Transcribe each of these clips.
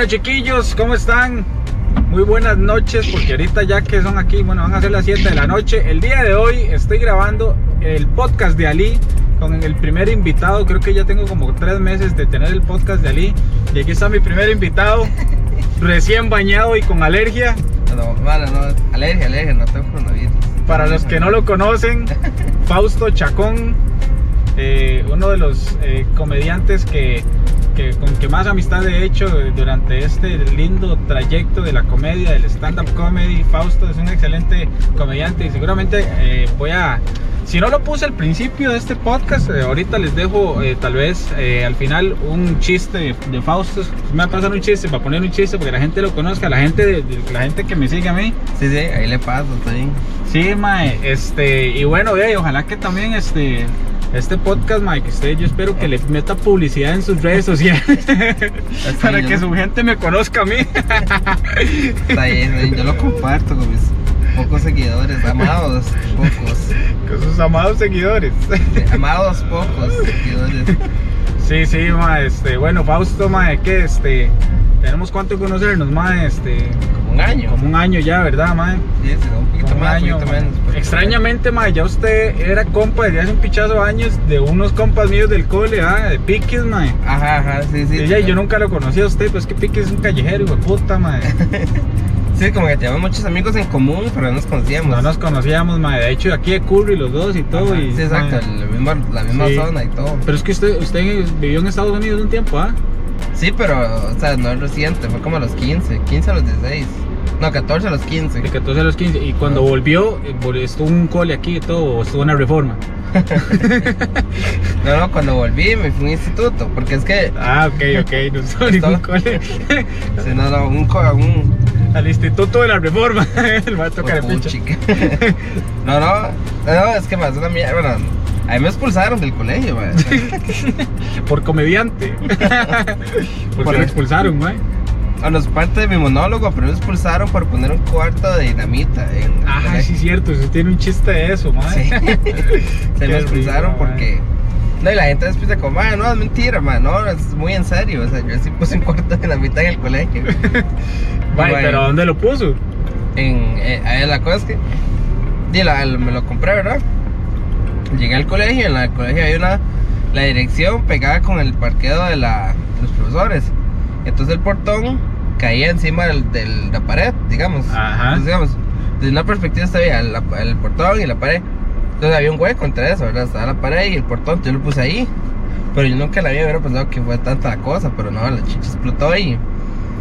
Bueno, chiquillos, ¿cómo están? Muy buenas noches, porque ahorita ya que son aquí, bueno, van a ser las 7 de la noche. El día de hoy estoy grabando el podcast de Ali con el primer invitado. Creo que ya tengo como 3 meses de tener el podcast de Ali. Y aquí está mi primer invitado, recién bañado y con alergia. No, no, alergia, alergia, no tengo coronavirus. Para los que no lo conocen, Fausto Chacón, eh, uno de los eh, comediantes que, que- con que más amistad he hecho durante este lindo trayecto de la comedia, del stand-up comedy. Fausto es un excelente comediante y seguramente eh, voy a... Si no lo puse al principio de este podcast, eh, ahorita les dejo eh, tal vez al final un chiste de, de Fausto. Me va a pasar un chiste para poner un chiste porque la gente lo conozca, la gente, de- de- la gente que me sigue a mí. Sí, sí, ahí le paso, bien. Sí, mae, este, y bueno, ojalá que también este, este podcast, que usted, yo espero que le meta publicidad en sus redes sociales para que su gente me conozca a mí. Está bien, yo lo comparto con mis pocos seguidores, amados pocos. Con sus amados seguidores. Amados pocos seguidores. Sí, sí, mae, este, bueno, Fausto, mae, que este, tenemos cuánto conocernos, mae, este, Como un año. como un año ya, ¿verdad, mae? Sí, un poquito Como un más, año. poquito menos. pero- Extrañamente, mae, ya usted era compa desde hace un pichazo de años de unos compas míos del cole, ah, de Piques, mae. Ajá, ajá, sí, sí. Y ya, yo nunca lo conocí a usted, pues que Pique es un callejero, hijo de puta, madre. Sí, como que tenemos muchos amigos en común, pero no nos conocíamos. No nos conocíamos, madre. De hecho, aquí de Curry los dos y todo. Ajá, y, sí, exacto, mae. la misma, la misma Sí. zona y todo. Pero es que usted, usted vivió en Estados Unidos un tiempo, ¿ah? Sí, pero, o sea, no es reciente, fue como a los 15, 15 a los 16. No, 14 a los 15. De 14 a los 15. Y cuando volvió, eh, estuvo un cole aquí y todo, o estuvo en la reforma. No, no, cuando volví me fui a un instituto, porque es que, Ah, ok, ok. No estuvo ningún cole. si no, no, un, co- un, Al Instituto de la Reforma. El va a tocar el un pinche. chica. No, no, no, es que me hace una mierda, bueno, a mí me expulsaron del colegio, man. Por comediante. Porque Por- lo expulsaron, güey. Bueno, es parte de mi monólogo, pero me expulsaron por poner un cuarto de dinamita en Ah, colegio. sí, cierto. Usted tiene un chiste de eso, madre. Sí. Se me expulsaron porque. No, y la gente después de como, "Man, no, es mentira, man, no, es muy en serio. O sea, yo sí puse un cuarto de dinamita en el colegio. Bueno. pero ¿dónde lo puso? En, eh, ahí la cosa es que. la- me lo compré, ¿verdad? Llegué al colegio, en la- el colegio hay una. La dirección pegada con el parqueo de, la, de los profesores. Entonces el portón caía encima del- de la pared, digamos. Ajá. Entonces, digamos, desde una perspectiva está bien la- el portón y la pared. Entonces había un hueco entre eso, ¿verdad? Estaba la pared y el portón, yo lo puse ahí. Pero yo nunca la había hubiera pensado que fue tanta cosa, pero no, la chicha explotó y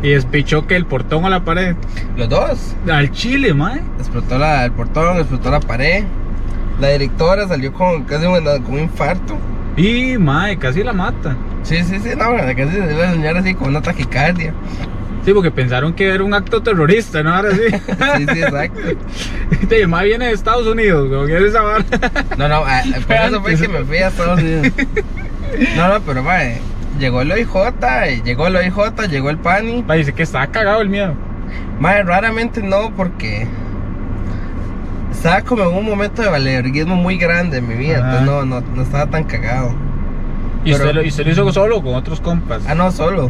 Y despichó que el portón a la pared. los dos. Al chile, mae. Explotó la, el portón, explotó la pared. La directora salió con casi un, con un infarto. Y, mae, casi la mata. Sí, sí, sí, no, casi se la señora así con una taquicardia. Sí, porque pensaron que era un acto terrorista, ¿no? Ahora sí. Sí, sí, exacto. Este, mae viene de Estados Unidos, ¿no? ¿Qué es esa vara? No, no, ah, por eso fue que me fui a Estados Unidos. No, no, pero mae, llegó el OIJ, llegó el OIJ, llegó el PANI. Mae, dice que estaba cagado el miedo. Mae, raramente no, porque estaba como en un momento de valerismo muy grande en mi vida, entonces no, no, no estaba tan cagado. Y, Pero- usted lo, y usted lo hizo solo con otros compas. Ah, no, solo.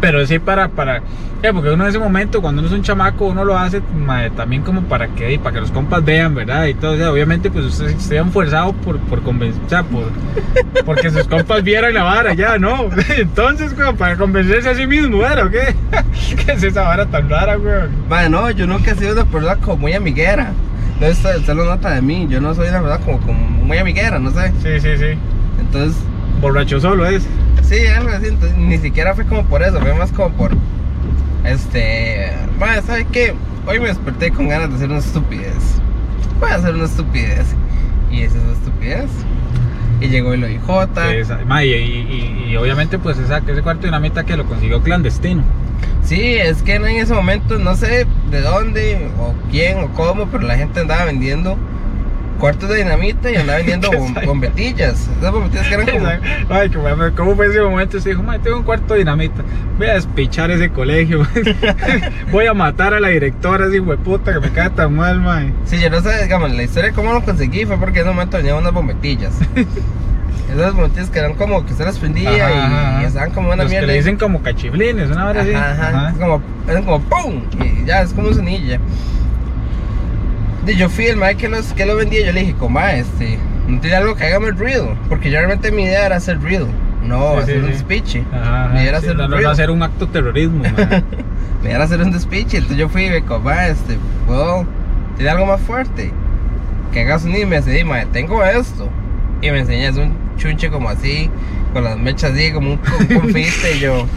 Pero sí para, para, ya, porque uno en ese momento, cuando uno es un chamaco, uno lo hace mae, también como para que, y para que los compas vean, ¿verdad? Y todo, o sea, obviamente, pues ustedes estén forzados por, por convencer, o sea, por, porque sus compas vieran la vara, ya, ¿no? Entonces, weón, para convencerse a sí mismo, ¿verdad? ¿O qué? ¿Qué es esa vara tan rara, weón? Mae, no, yo nunca he sido una persona como muy amiguera. Usted, usted lo nota de mí, yo no soy una verdad como, como muy amiguera, no sé. Sí, sí, sí. Entonces, Borracho solo es. sí, algo así, entonces, ni siquiera fue como por eso, fue más como por, este, mae, ¿sabe qué? Hoy me desperté con ganas de hacer una estupidez. Voy a hacer una estupidez. Y esa es una estupidez. Y llegó el OIJ. Esa- mae, y, y- y- y obviamente, pues esa, ese cuarto de dinamita que lo consiguió clandestino. Sí, es que en ese momento no sé de dónde o quién o cómo, pero la gente andaba vendiendo cuartos de dinamita y andaba vendiendo ¿Qué bom- bombetillas. Esas bombetillas que eran como. Ay, ¿cómo fue ese momento? Se dijo, "Mae, tengo un cuarto de dinamita. Voy a despichar ese colegio. Voy a matar a la directora, ese hueputa que me cae tan mal, mae. Sí, yo no sé, digamos, la historia de cómo lo conseguí fue porque en ese momento venía unas bombetillas. Esas montillas que eran como que se las prendía Ajá, y, y estaban como una Los mierda. que le dicen como cachiflines, una hora así. Ajá, como, es como ¡pum! Y ya, es como un sonido ya. Y yo fui el mae que, los, que lo vendía, yo le dije, coma, este, no tiene algo que hágame ruido. Porque yo realmente mi idea era hacer ruido, no Sí, sí, hacer un sí. despiche. Ajá, idea era Sí, hacer no, no, no hacer un acto terrorismo. Me iban a hacer un despiche, entonces yo fui y me coma, este, puedo, tiene algo más fuerte. Que haga sonido y me dice, mae, tengo esto. Y me enseñas un chunche como así, con las mechas así, como un, confite, y yo.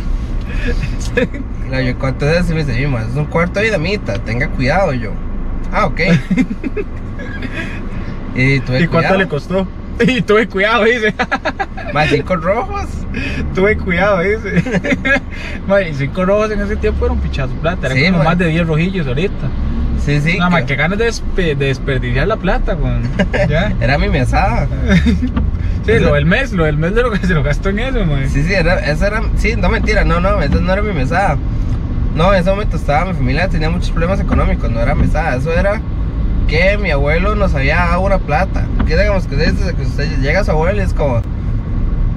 Y yo, ¿cuánto es eso? Y me dice, "Sí, mae, es un cuarto de dinamita, tenga cuidado, yo. Ah, ok. y tuve ¿Y cuánto cuidado. le costó? Y tuve cuidado, dice. Más cinco rojos. tuve cuidado, dice. Y cinco rojos en ese tiempo era un pichazo plata. Era Sí, como más de 10 rojillos ahorita. Sí, sí. Nada más que- que ganas de, despe- de desperdiciar la plata. Ya. Era mi mesada. Sí, lo del mes, lo del mes de lo que se lo gastó en eso, man. Sí, sí, era, eso era, sí, no mentira, no, no, eso no era mi mesada. No, en ese momento estaba, mi familia tenía muchos problemas económicos, no era mesada, eso era que mi abuelo nos había dado una plata. Que digamos que usted llega a su abuelo y es como,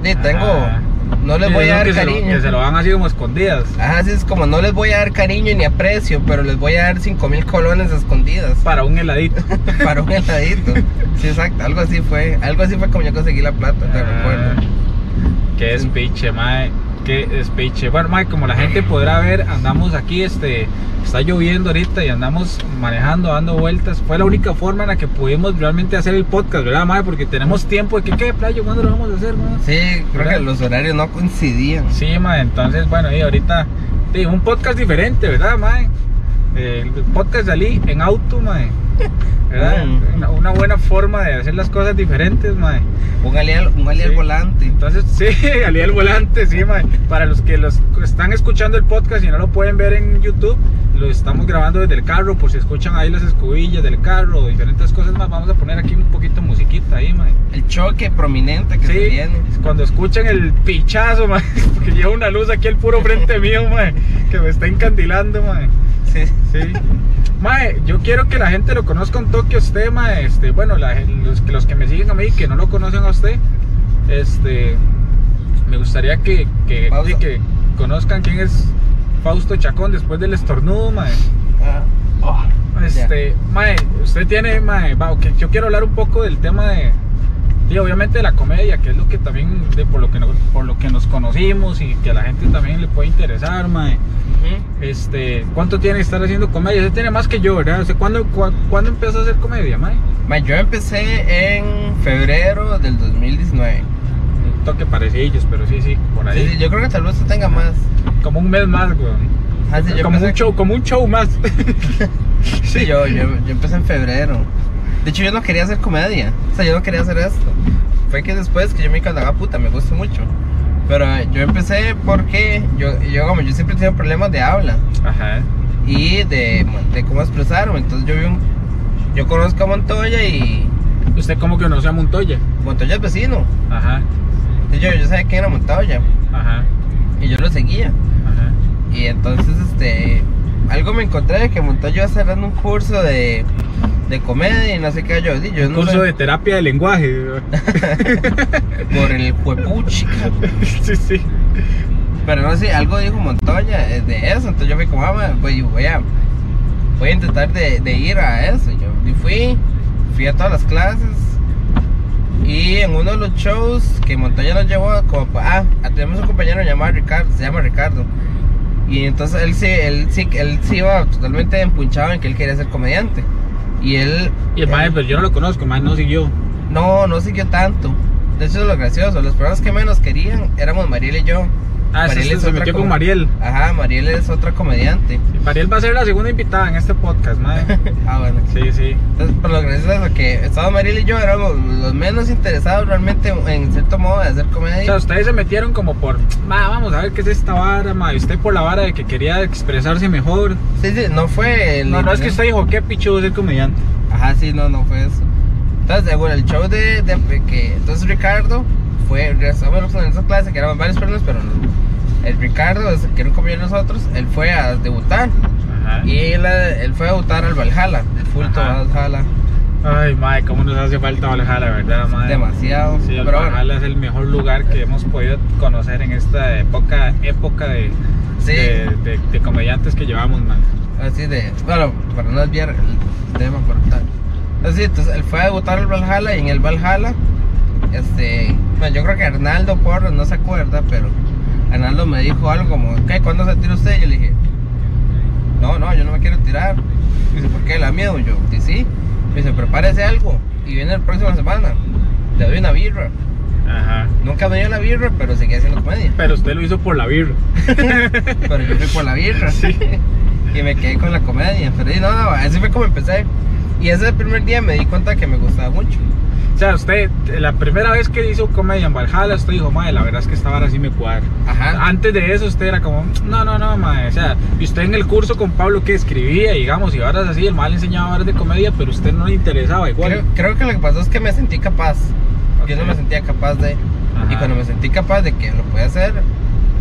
sí, tengo, Ah. No les Sí, voy a dar que se lo- cariño. que se lo van así como escondidas. Ajá, sí, es como, no les voy a dar cariño ni aprecio, pero les voy a dar cinco mil colones escondidas Para un heladito. para un heladito. Sí, exacto, algo así fue, algo así fue como yo conseguí la plata, te Ah, recuerdo. Qué despiche, mae. Qué despiche. Bueno, mae, como la gente podrá ver, andamos aquí, este, está lloviendo ahorita y andamos manejando, dando vueltas. Fue la única forma en la que pudimos realmente hacer el podcast, ¿verdad, mae? Porque tenemos tiempo de que, ¿qué, playo? ¿Cuándo lo vamos a hacer, mae? Sí, creo ¿Verdad? que los horarios no coincidían. Sí, mae, entonces, bueno, y ahorita, sí, un podcast diferente, ¿verdad, mae? El podcast salí en auto, mae. ¿Verdad? Mm. Una, una buena forma de hacer las cosas diferentes, mae. Un alial, un alial Sí. volante. Entonces, sí, alí el volante, sí, mae. Para los que los están escuchando el podcast y no lo pueden ver en YouTube, lo estamos grabando desde el carro, por si escuchan ahí las escobillas del carro o diferentes cosas más, vamos a poner aquí un poquito de musiquita ahí, mae. El choque prominente que se Sí, viene. cuando escuchen el pichazo, mae, porque lleva una luz aquí al puro frente mío, mae, que me está encandilando, mae. Sí. Sí. Mae, yo quiero que la gente lo conozca toque a usted, mae. Este, bueno, la los, que- los que me siguen a mí que no lo conocen a usted, este, me gustaría que, que, sí, que conozcan quién es Fausto Chacón después del estornudo, mae. Ah, oh, Este, mae, usted tiene, mae, va, yo quiero hablar un poco del tema de, sí, obviamente de la comedia, que es lo que también, de, por, lo que por lo que nos conocimos y que a la gente también le puede interesar, mae. Este, ¿cuánto tiene que estar haciendo comedia? Usted tiene más que yo, ¿verdad? O sea, ¿cuándo, ¿cuándo empezó a hacer comedia, mae? Ma, yo empecé en febrero del 2019. Un toque parecillos, pero sí, sí, por ahí. Sí, sí, yo creo que tal vez usted tenga más. Como un mes más, weón. Ah, sí, como un show, como un show más. Sí, yo, yo, yo empecé en febrero. De hecho, yo no quería hacer comedia. O sea, yo no quería hacer esto. Fue que después que yo me quedaba puta, me gusta mucho. Pero yo empecé porque yo, yo, como yo siempre he tenido problemas de habla Ajá. y de, de cómo expresarme. Entonces yo vi un, yo conozco a Montoya y ¿Usted cómo conoce a Montoya? Montoya es vecino. Ajá, Entonces yo, yo sabía quién era Montoya ajá, y yo lo seguía. ajá. Y entonces, este, algo me encontré de que Montoya iba cerrando un curso de, de comedia y no sé qué. Yo, yo no Curso de terapia de lenguaje. por el juepuchi. sí, sí. Pero no sé, algo dijo Montoya eh, de eso. Entonces yo fui como, ah, ma, voy, a, voy a intentar de, de ir a eso. Yo y fui, fui a todas las clases. Y en uno de los shows que Montoya nos llevó, como, ah, tenemos un compañero llamado Ricardo, se llama Ricardo. Y entonces él sí, él sí, él sí iba totalmente empunchado en que él quería ser comediante. Y él. Y el mae, pero yo no lo conozco, mae no siguió. no, no siguió tanto. De hecho, es lo gracioso. Los programas que menos querían éramos Mariel y yo. Ah, sí, Mariel se, metió con Mariel. Ajá, Mariel es otra comediante. Mariel va a ser la segunda invitada en este podcast, mae. Ah, bueno. Sí, sí. Entonces, por lo gracioso es que estaba Mariel y yo éramos los menos interesados realmente en cierto modo de hacer O sea, comedia. ustedes se metieron como por, "Ma, vamos a ver qué es esta vara, ma. Y usted por la vara de que quería expresarse mejor. Sí, sí, no fue el No, no es que usted dijo, qué pichudo ser comediante. Ajá, sí, no, no fue eso. Entonces, bueno, el show de, de- que entonces Ricardo fue, regresamos en esa clase que éramos varios personas, pero no- el Ricardo, ese que compañero de nosotros, él fue a debutar. Ajá. Y él, él fue a debutar al Valhalla, el Fulto Ajá. Valhalla. Ay, mae, cómo nos hace falta Valhalla, ¿verdad, mae? Demasiado. Sí, el pero bueno, Valhalla es el mejor lugar que hemos podido conocer en esta época, época de, Sí. de, de- de comediantes que llevamos, man. así de. Bueno, para no desviar el tema, tal. Así, entonces él fue a debutar al Valhalla y en el Valhalla, este. Bueno, yo creo que Arnaldo Porras no se acuerda, pero Arnaldo me dijo algo como, ¿qué? ¿Cuándo se tira usted? Yo le dije, no, no, yo no me quiero tirar. Dice, ¿por qué? ¿La miedo? Yo, sí, sí. Me dice, prepárese algo y viene la próxima semana. Le doy una birra. Ajá. Nunca me dio la birra, pero seguía haciendo comedia. Pero usted lo hizo por la birra. Pero yo fui por la birra. Sí. Y me quedé con la comedia. Pero no, no, así fue como empecé. Y ese primer día me di cuenta que me gustaba mucho. O sea, usted, la primera vez que hizo comedia en Valhalla, usted dijo, madre, la verdad es que esta vara sí me cuadra. Ajá. Antes de eso, usted era como, no, no, no, madre. O sea, y usted en el curso con Pablo que escribía, digamos, y es así, el mal enseñaba varas de comedia, pero usted no le interesaba igual. Creo, creo que lo que pasó es que me sentí capaz. Yo no me sentía capaz de. Ajá. Y cuando me sentí capaz de que lo podía hacer,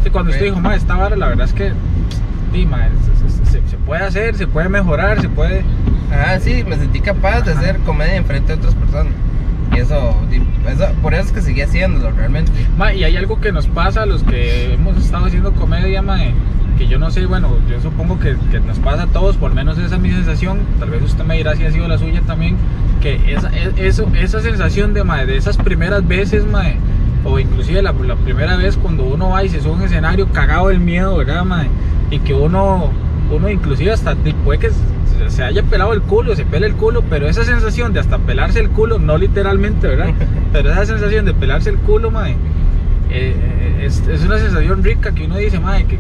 Sí, cuando usted Ok. dijo, madre, esta vara, la verdad es que, sí, madre, se, se- se- puede hacer, se puede mejorar, se puede. ah, sí, me sentí capaz de Ajá. hacer comedia enfrente de otras personas. Y eso, por eso es que seguí haciéndolo realmente. Ma, y hay algo que nos pasa a los que hemos estado haciendo comedia, mae, que yo no sé, bueno, yo supongo que, que nos pasa a todos, por menos esa es mi sensación, tal vez usted me dirá si ha sido la suya también, que esa, e- eso, esa sensación de, mae, de esas primeras veces, mae, o inclusive la, la primera vez cuando uno va y se sube a un escenario cagado del miedo, ¿verdad, mae? Y que uno, uno inclusive hasta puede que se- se haya pelado el culo, se pele el culo, pero esa sensación de hasta pelarse el culo, no literalmente, ¿verdad? Pero esa sensación de pelarse el culo, mae, eh, es, es una sensación rica que uno dice, madre, que,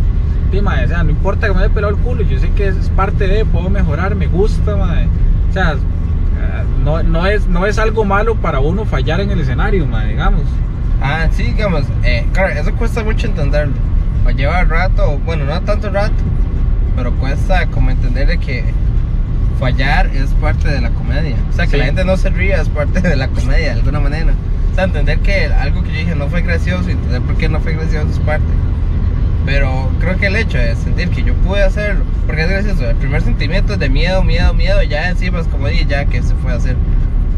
sí, mae, o sea, no importa que me haya pelado el culo, yo sé que es parte de, puedo mejorar, me gusta, madre. O sea, no, no, es, no es algo malo para uno fallar en el escenario, madre, digamos. Ah, sí, digamos, eh, claro, eso cuesta mucho entenderlo. O lleva rato, bueno, no tanto rato, pero cuesta como entender de que fallar es parte de la comedia. O sea, que Sí. la gente no se ría es parte de la comedia de alguna manera. O sea, entender que algo que yo dije no fue gracioso y entender por qué no fue gracioso es parte. Pero creo que el hecho de sentir que yo pude hacerlo, porque es gracioso, el primer sentimiento es de miedo, miedo, miedo, ya encima es como dije, ya que se fue a hacer.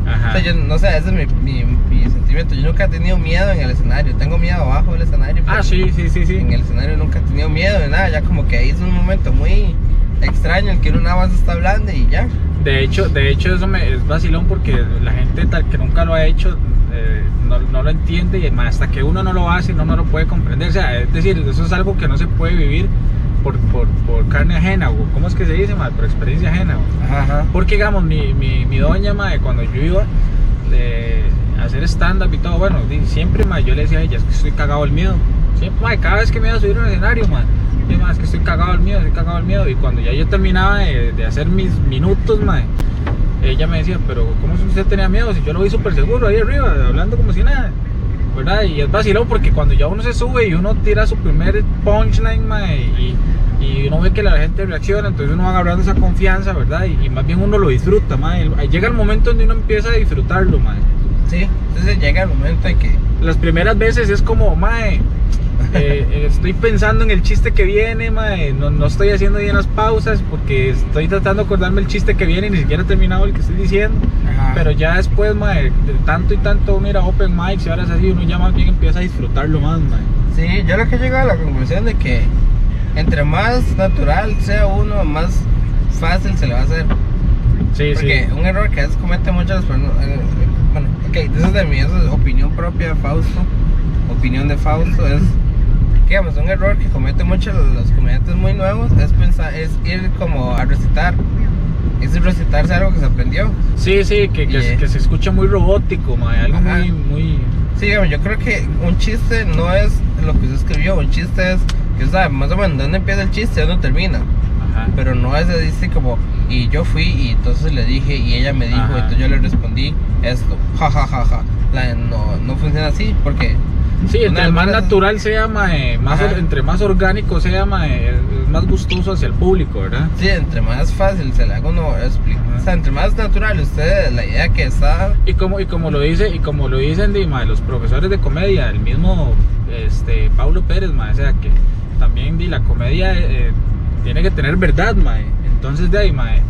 Ajá. O sea, yo no sé, ese es mi, mi, mi sentimiento. Yo nunca he tenido miedo en el escenario. Tengo miedo abajo del escenario. Ah, sí, sí, sí, sí. En el escenario nunca he tenido miedo de nada. Ya como que ahí es un momento muy extraño el que uno nada más está hablando y ya. De hecho, de hecho eso me, es vacilón porque la gente tal que nunca lo ha hecho eh, no, no lo entiende y hasta que uno no lo hace no, no lo puede comprender. O sea, es decir, eso es algo que no se puede vivir por, por, por carne ajena, o ¿cómo es que se dice? ma? Por experiencia ajena. Ajá. Porque, digamos, mi, mi, mi doña, mae, cuando yo iba a hacer stand-up y todo, bueno, siempre, mae, yo le decía a ella, es que estoy cagado del miedo. Siempre, cada vez que me iba a subir a un escenario, mae, yo, es que estoy cagado del miedo, estoy cagado del miedo. Y cuando ya yo terminaba de, de hacer mis minutos, ella me decía, pero ¿cómo usted tenía miedo? Si yo lo vi súper seguro ahí arriba, hablando como si nada. ¿Verdad? Y es vacilón porque cuando ya uno se sube y uno tira su primer punchline, mae, y, y uno ve que la gente reacciona, entonces uno va agarrando esa confianza, ¿verdad? Y, y más bien uno lo disfruta, Llega el momento donde uno empieza a disfrutarlo. Sí, entonces llega el momento en que. Las primeras veces es como, mae, eh, eh, estoy pensando en el chiste que viene, mae, no, no estoy haciendo bien las pausas porque estoy tratando de acordarme el chiste que viene y ni siquiera he terminado el que estoy diciendo. Ajá. Pero ya después, mae, de tanto y tanto uno ir a open mics y ahora es así, uno ya más bien empieza a disfrutarlo más, mae. Sí, yo lo que he llegado a la conclusión de que entre más natural sea uno, más fácil se le va a hacer. Sí, Porque sí. un error que a veces cometen muchas personas. eh, bueno, ok, eso es de mi eso es opinión propia Fausto. Opinión de Fausto es. Digamos, un error que cometen muchos los comediantes muy nuevos es pensar, es ir como a recitar. Es recitarse algo que se aprendió. Sí, sí, que, que, que se escucha muy robótico, algo Ajá. muy, muy... Sí, digamos, yo creo que un chiste no es lo que usted escribió, un chiste es que sabe más o menos dónde empieza el chiste y dónde termina. Ajá. Pero no es de decir como, y yo fui y entonces le dije y ella me dijo, Ajá. entonces yo le respondí esto, ja ja ja ja. La- no, no funciona así porque Sí, entre Una más natural sea, mae, más, or- entre más orgánico sea, mae, es más gustoso hacia el público, ¿verdad? sí, entre más fácil se le haga uno explicar, o sea, entre más natural usted la idea que está, Y como, y como lo dice, y como lo dicen di, mae, los profesores de comedia, el mismo este Paulo Pérez, mae, o sea que también di, la comedia eh, tiene que tener verdad, mae. Entonces de ahí, mae,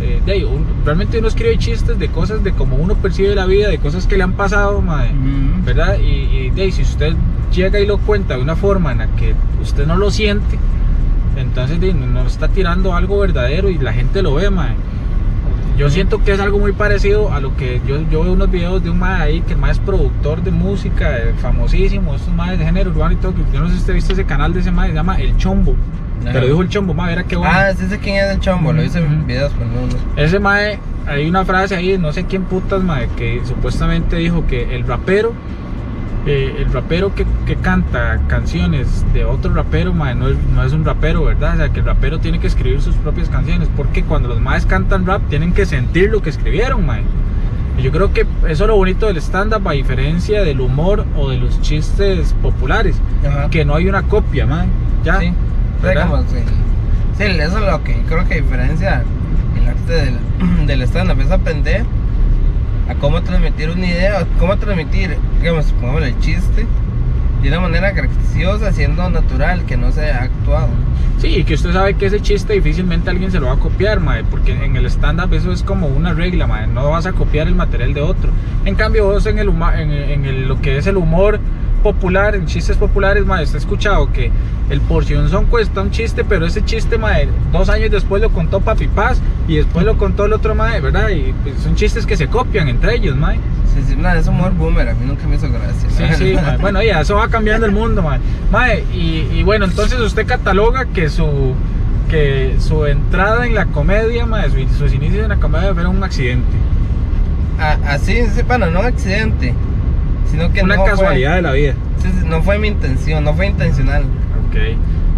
eh, de ahí, un- realmente uno escribe chistes de cosas de cómo uno percibe la vida, de cosas que le han pasado, Ujú. ¿verdad? Y, y de ahí, si usted llega y lo cuenta de una forma en la que usted no lo siente, entonces de no no está tirando algo verdadero y la gente lo ve, mae. Yo siento que es algo muy parecido a lo que yo, yo veo unos videos de un mae ahí que el mae es productor de música, eh, famosísimo, estos maes de género urbano y todo. que Yo no sé si usted ha visto ese canal de ese mae, se llama El Chombo. Ajá. Pero dijo el Chombo, mae, era qué bueno. Ah, sí sé quién es el chombo, lo hice en videos, pero no, no. Ese mae, hay una frase ahí, no sé quién putas, mae, que supuestamente dijo que el rapero, eh, el rapero que, que canta canciones de otro rapero, mae, no es, no es un rapero, ¿verdad? O sea, que el rapero tiene que escribir sus propias canciones, porque cuando los maes cantan rap tienen que sentir lo que escribieron, mae. Y yo creo que eso es lo bonito del stand-up, a diferencia del humor o de los chistes populares, Ajá. que no hay una copia, mae. Ya, sí, ¿verdad? como sí. Sí, eso es lo que creo que diferencia el arte del, del stand-up, es aprender a cómo transmitir una idea, cómo transmitir, digamos, pongamos el chiste de una manera graciosa, siendo natural, que no sea actuado. Sí, y que usted sabe que ese chiste difícilmente alguien se lo va a copiar, mae, porque en el stand-up eso es como una regla, mae, no vas a copiar el material de otro. En cambio, vos en, el en, en el- lo que es el humor popular, en chistes populares, mae, usted ha escuchado que el porcionzón cuesta un chiste, pero ese chiste, mae, dos años después lo contó Papi Paz y después lo contó el otro, mae, ¿verdad? Y pues, son chistes que se copian entre ellos, mae. Sí, sí, es humor boomer, a mí nunca me hizo gracia. Sí, sí, mae. bueno, ya, eso va cambiando el mundo, mae. Mae, y, y bueno, entonces usted cataloga que su que su entrada en la comedia, mae, su- sus inicios en la comedia fueron un accidente, así, sí, bueno, no un accidente, sino que una no casualidad Fue, de la vida. sí, sí, no fue mi intención, no fue intencional. Ok.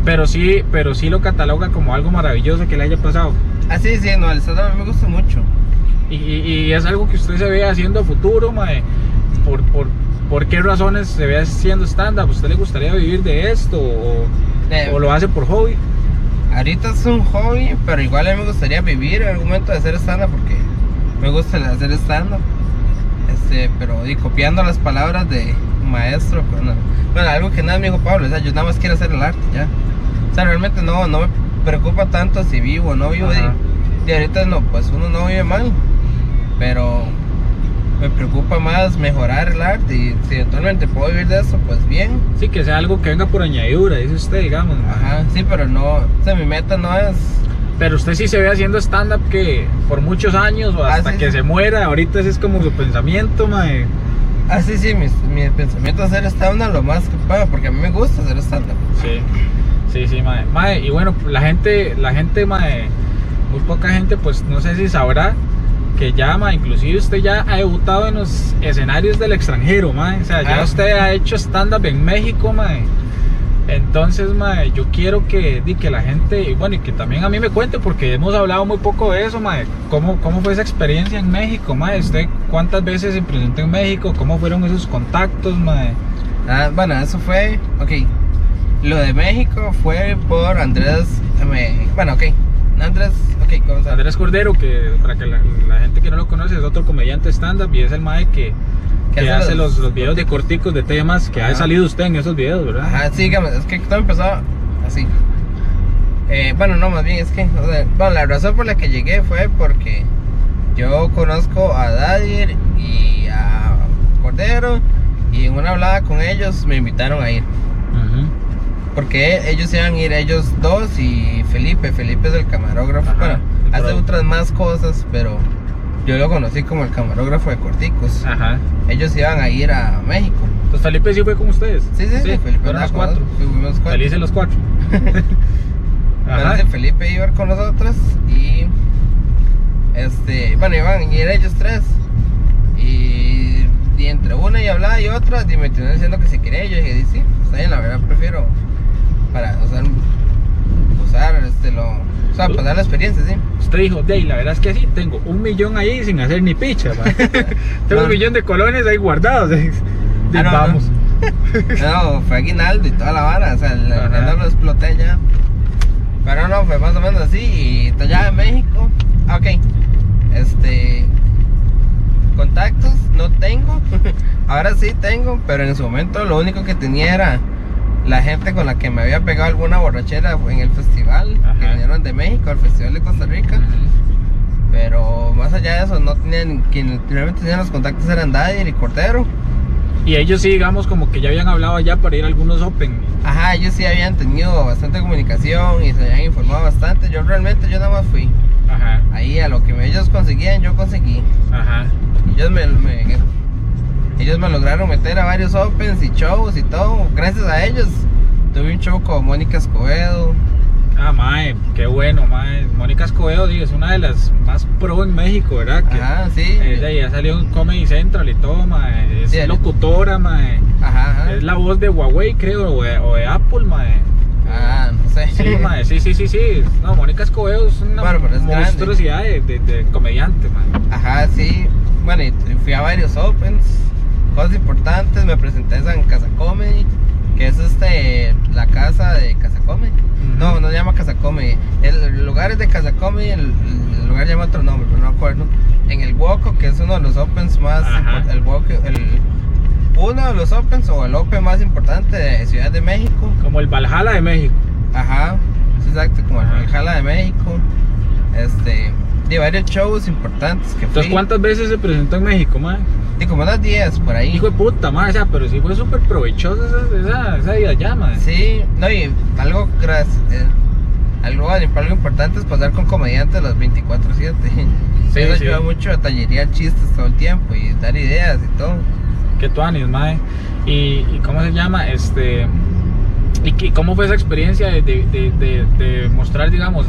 Pero sí, pero sí lo cataloga como algo maravilloso que le haya pasado. Así, sí, no, el stand-up a mí me gusta mucho. Y, y- es algo que usted se ve haciendo a futuro, mae. ¿Por, por, por qué razones se ve haciendo stand-up? ¿Usted le gustaría vivir de esto o, Eh, o lo hace por hobby? Ahorita es un hobby, pero igual a mí me gustaría vivir en algún momento de hacer stand-up porque me gusta hacer stand-up. Este, pero y copiando las palabras de un maestro. Bueno, bueno, algo que nada me dijo Pablo, o sea, yo nada más quiero hacer el arte ya. O sea, realmente no, no me preocupa tanto si vivo o no vivo. Y, y ahorita no, pues uno no vive mal, pero me preocupa más mejorar el arte y si eventualmente puedo vivir de eso, pues bien. Sí, que sea algo que venga por añadidura, dice usted, digamos. Ajá, sí, pero no, o sea, mi meta no es Pero usted sí se ve haciendo stand-up que por muchos años o Ah, hasta sí, que sí. se muera, ahorita ese es como su pensamiento, mae. Ah, sí, sí, mis, mi pensamiento es hacer stand-up lo más que pueda, porque a mí me gusta hacer stand-up. Sí, sí, sí, mae. Mae, y bueno, la gente, la gente, mae, muy poca gente, pues no sé si sabrá que ya, mae, inclusive usted ya ha debutado en los escenarios del extranjero, mae. O sea, ya Ah. usted ha hecho stand-up en México, mae. Entonces, mae, yo quiero que, que la gente, y bueno, y que también a mí me cuente, porque hemos hablado muy poco de eso, mae. ¿Cómo, cómo fue esa experiencia en México, mae? ¿Usted cuántas veces se presentó en México? ¿Cómo fueron esos contactos, mae? Ah, bueno, eso fue, ok. Lo de México fue por Andrés, me- bueno, ok. Andrés, ok, ¿cómo se Andrés Cordero, que para que la, la gente que no lo conoce es otro comediante stand-up y es el mae que, Que que hace los- los, los videos de corticos de temas que ha salido usted en esos videos, ¿verdad? Ajá, sí, es que todo empezó así. Eh, bueno, no, más bien es que, o sea, bueno, la razón por la que llegué fue porque yo conozco a Dadir y a Cordero y en una hablada con ellos me invitaron a ir. Porque ellos iban a ir, ellos dos y Felipe. Felipe es el camarógrafo. Ajá, bueno, el hace otras más cosas, pero yo lo conocí como el camarógrafo de Corticos. Ajá. Ellos iban a ir a México. Entonces Felipe sí fue con ustedes. Sí, sí, sí, Felipe fueron los cuatro. fuimos cuatro. Felices los cuatro. Ajá. Entonces Felipe iba a ir con nosotros y este, bueno, iban a ir ellos tres. Y, y entre una y hablaba y otra, y me estuvieron diciendo que si quería. Yo dije, sí, está bien, la verdad prefiero para usar, usar este, lo, o sea, pasar la experiencia, sí. Usted dijo, Dey, la verdad es que sí, tengo un millón ahí sin hacer ni picha. Tengo un No. millón de colones ahí guardados. Dey, Ah, no, vamos. No, fue aguinaldo y toda la vara, o sea, el aguinaldo lo exploté ya. Pero no, fue más o menos así. Y está allá en México. Ah, Ok. Este. Contactos no tengo. Ahora sí tengo, pero en su momento lo único que tenía era la gente con la que me había pegado alguna borrachera en el festival que vinieron de México, al Festival de Costa Rica. Pero más allá de eso, no tenían, quien realmente tenían los contactos eran Dyer y Cordero. Y ellos sí, digamos, como que ya habían hablado allá para ir a algunos Open. Ajá, ellos sí habían tenido bastante comunicación y se habían informado bastante. Yo realmente, yo nada más fui. Ajá, Ahí a lo que ellos conseguían, yo conseguí. ajá. Ellos me, me- ellos me lograron meter a varios opens y shows y todo. Gracias a ellos tuve un show con Mónica Escobedo. Ah, mae, qué bueno, mae. Mónica Escobedo, digo, es una de las más pro en México, ¿verdad? Que, Ajá, sí. ahí ya salió en Comedy Central y todo, mae. Es Sí, locutora, mae. Ajá, ajá. Es la voz de Huawei, creo, o de, o de Apple, mae. Ah, no sé. Sí, mae, sí, sí, sí, sí. No, Mónica Escobedo es una Bueno, es monstruosidad de, de- de comediante, mae. Ajá, sí. Bueno, y fui a varios opens, cosas importantes. Me presenté en Casa Comedy, que es este la casa de Casa Comedy. No, no se llama Casa Comedy. El, lugar es de Casa Comedy, el, el lugar llama otro nombre, pero no acuerdo. En el Woco, que es uno de los opens más el Woco, el uno de los opens o el open más importante de Ciudad de México. Como el Valhalla de México. Ajá, exacto, como Ajá. el Valhalla de México. Este, de varios shows importantes que fui. Entonces, ¿cuántas veces se presentó en México, mae? Y como unas 10 por ahí. Hijo de puta, mae, o sea, pero sí fue súper provechosa esa, esa, esa mae. Sí, no, y algo, eh, algo, algo importante es pasar con comediantes los 24-7. Sí, Eso sí. ayuda mucho a tallerear chistes todo el tiempo y dar ideas y todo. Que tú anis, mae. Y, y cómo se llama, este. ¿Y, qué- cómo fue esa experiencia de- de- de mostrar, digamos,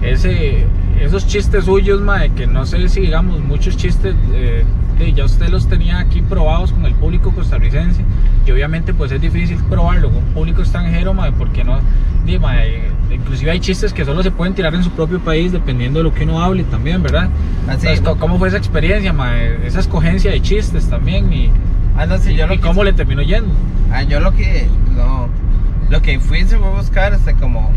ese, esos chistes suyos, mae? Que no sé si, digamos, muchos chistes eh, de- ya usted los tenía aquí probados con el público costarricense. Y obviamente, pues es difícil probarlo con un público extranjero, mae, porque no. mae, inclusive hay chistes que solo se pueden tirar en su propio país dependiendo de lo que uno hable también, ¿verdad? Así. Entonces, ¿cómo- ¿Cómo fue esa experiencia, mae? Esa escogencia de chistes también y, Ah, no, sí, yo lo y que- cómo le terminó yendo. Ah, yo lo que. No, lo que fui se fue a buscar, este, como.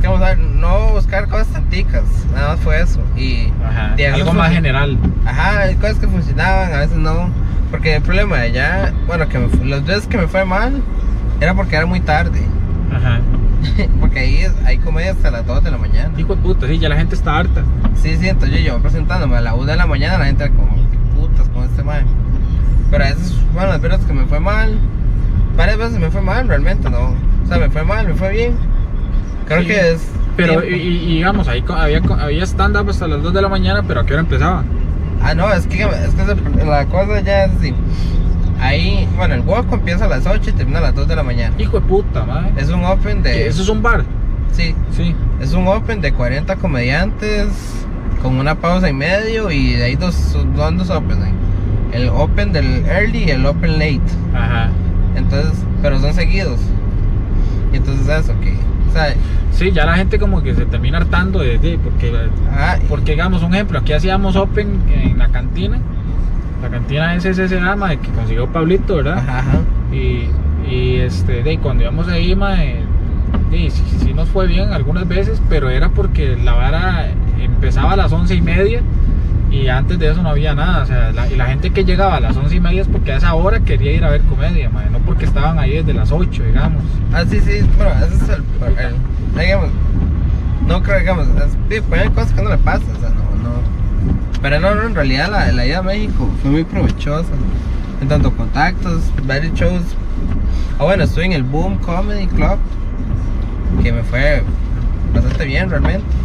Es que vamos a ver, no buscar cosas tanticas, nada más fue eso. Y. Ajá, algo más general. Ajá, hay cosas que funcionaban, a veces no. Porque el problema de allá, bueno, que me las veces que me fue mal, era porque era muy tarde. Ajá. porque ahí hay comedia hasta las 2 de la mañana. Hijo de puta, sí, ya la gente está harta. Sí, sí, entonces yo presentándome a la 1 de la mañana, la gente era como, putas con este man. Pero a veces, bueno, las veces que me fue mal, varias veces me fue mal realmente, ¿no? O sea, me fue mal, me fue bien. Creo Sí, que es. Pero, y, y- digamos, ahí había, había stand-up hasta las 2 de la mañana, pero ¿a qué hora empezaba? Ah, no, es que, es que la cosa ya es así. Ahí, bueno, el hueco empieza a las 8 y termina a las 2 de la mañana. Hijo de puta, madre. Es un open de. Eso es un bar. Sí, Sí. es un open de 40 comediantes con una pausa y medio y de ahí dos, son dos opens. ahí. El open del early y el open late. Ajá. Entonces, pero son seguidos. Y entonces eso, que. Sí, ya la gente como que se termina hartando de, de- porque, porque digamos, un ejemplo, aquí hacíamos open en la cantina. La cantina SSSA, mae, que consiguió Pablito, ¿verdad? ajá. Y, y este, de, cuando íbamos ahí, mae, de, sí, sí nos fue bien algunas veces, pero era porque la vara empezaba a las once y media y antes de eso no había nada. O sea, la, y la gente que llegaba a las once y media es porque a esa hora quería ir a ver comedia, mae, no porque estaban ahí desde las 8, digamos. Ah, sí, sí, bueno, ese es el. digamos, no creo, digamos, es, pues hay cosas que no le pasa, o sea, no, no. Pero no, no, en realidad la, la ida a México fue muy provechosa. En tanto contactos, varios shows. Ah, bueno, estuve en el Boom Comedy Club, que me fue bastante bien realmente.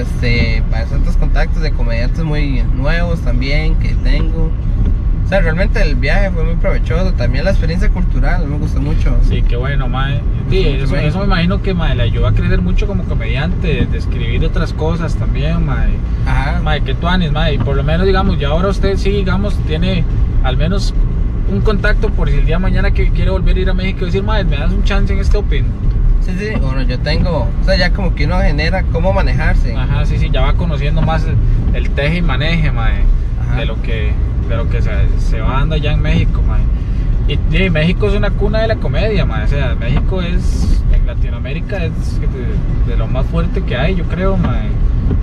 Este, bastantes contactos de comediantes muy nuevos también que tengo. O sea, realmente el viaje fue muy provechoso. También la experiencia cultural me gustó mucho. Sí, qué bueno, mae. Sí, eso, eso me imagino que mae, le ayudó a crecer mucho como comediante, de escribir otras cosas también, mae. Ajá. Mae, que tú anis, mae. Y por lo menos, digamos, ya ahora usted sí, digamos, tiene al menos un contacto por si el día de mañana que quiere volver a ir a México y decir, mae, me das un chance en este Open. Sí, sí, bueno, yo tengo, o sea, ya como que uno genera cómo manejarse. Ajá, sí, sí, ya va conociendo más el, el teje y maneje, mae, de lo que, de lo que se, se va dando allá en México, mae. Y, y México es una cuna de la comedia, mae. O sea, México es, en Latinoamérica, es de, de lo más fuerte que hay, yo creo, mae,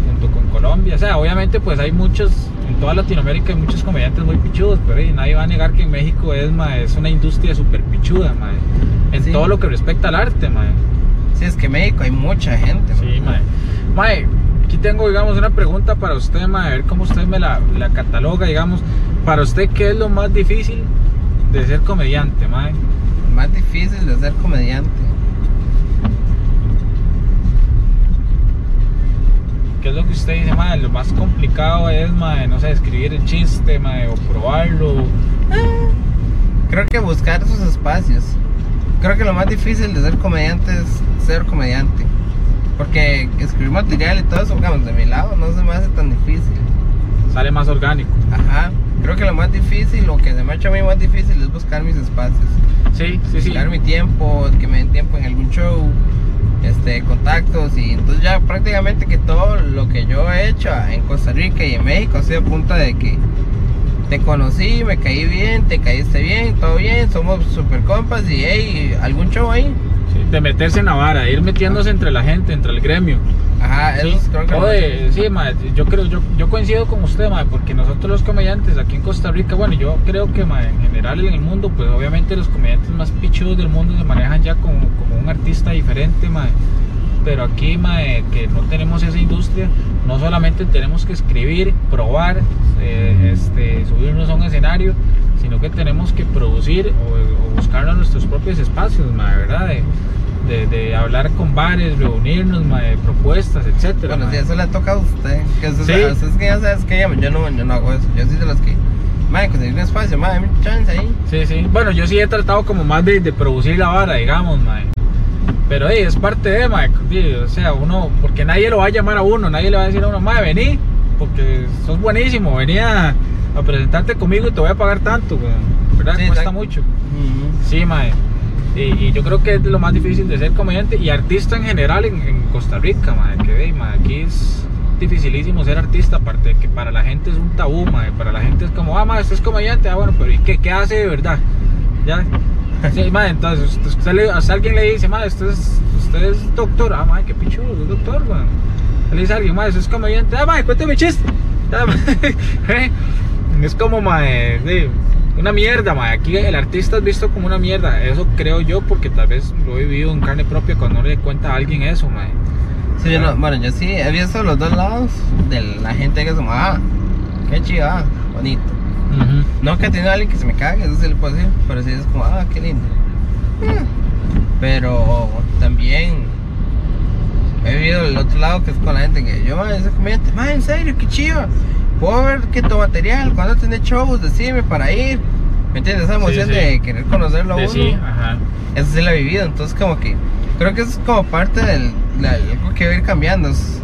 junto con Colombia. O sea, obviamente, pues hay muchos, en toda Latinoamérica hay muchos comediantes muy pichudos, pero eh, nadie va a negar que en México es, mae, es una industria súper pichuda, mae. En Sí. todo lo que respecta al arte, mae. Sí, es que en México hay mucha gente. Sí, mae. Mae, aquí tengo, digamos, una pregunta para usted, mae, a ver cómo usted me la, la cataloga, digamos. Para usted, ¿qué es lo más difícil de ser comediante, mae? Más difícil de ser comediante. ¿Qué es lo que usted dice, mae? Lo más complicado es, mae, no sé, escribir el chiste, mae, o probarlo. Creo que buscar esos espacios. Creo que lo más difícil de ser comediante es ser comediante. Porque escribir material y todo eso, digamos, de mi lado no se me hace tan difícil. Sale más orgánico. Ajá. Creo que lo más difícil, lo que se me ha hecho a mí más difícil es buscar mis espacios. Sí, sí, sí. Buscar mi tiempo, que me den tiempo en algún show, este, contactos y entonces ya prácticamente que todo lo que yo he hecho en Costa Rica y en México ha sido punta de que te conocí, me caí bien, te caíste bien, todo bien, somos super compas y hey, algún show ahí. Sí, de meterse en la vara, ir metiéndose entre la gente, entre el gremio. Ajá, eso Sí, creo que Oye, sí, mae, yo creo, yo, yo coincido con usted, mae, porque nosotros los comediantes aquí en Costa Rica, bueno, yo creo que mae, en general en el mundo, pues obviamente los comediantes más pichudos del mundo se manejan ya como, como un artista diferente, mae. Pero aquí, mae, que no tenemos esa industria, no solamente tenemos que escribir, probar, eh, este, subirnos a un escenario, sino que tenemos que producir o, o buscar nuestros propios espacios, mae, ¿verdad? De, de, de hablar con bares, reunirnos, mae, propuestas, etcétera. Bueno, mae. si eso le toca a usted. Que eso, Sí. usted es que ya sabes que yo, no, yo no hago eso. Yo sí de los que. Madre, conseguir un espacio, madre, chance ahí. Sí, sí. Bueno, yo sí he tratado como más de, de producir la vara, digamos, mae. Pero hey, es parte de, di, O sea, uno, porque nadie lo va a llamar a uno, nadie le va a decir a uno, mae, vení, porque sos buenísimo, vení a, a presentarte conmigo y te voy a pagar tanto. ¿verdad? Sí, Cuesta mucho. Sí, mae. Y, yo creo que es lo más difícil de ser comediante y artista en general en, Costa Rica, mae. Que mae, aquí es dificilísimo ser artista, aparte de que para la gente es un tabú, mae. Para la gente es como, ah, mae, usted es comediante, ah, bueno, pero ¿y qué, qué hace de verdad? ¿Ya? Sí, mae, entonces usted, le, a alguien le dice, mae, usted es, doctor, ah, mae, qué pichudo, es doctor, weón. Le dice a alguien, mae, usted es comediante, ah, mae, cuénteme chiste. Ya, mae. es como, mae, de- una mierda, mae. Aquí el artista es visto como una mierda. Eso creo yo porque tal vez lo he vivido en carne propia cuando no le cuenta a alguien eso, mae. Sí, yo no, bueno, yo sí he visto los dos lados de la gente que es como, ah, qué chido, ah, bonito. Ujú. No que tiene alguien que se me cague, eso sí le puedo decir, pero sí es como, ah, qué lindo. Mm. Pero también he vivido el otro lado que es con la gente que yo, man, ese comediante, man, en serio, qué chido. Puedo ver que tu material, cuando tenés shows, decime para ir. ¿Me entiendes? Esa emoción sí. de querer conocerlo a uno. sí, ajá. Eso sí lo he vivido, entonces como que creo que eso es como parte del, de algo que va a ir cambiando. es-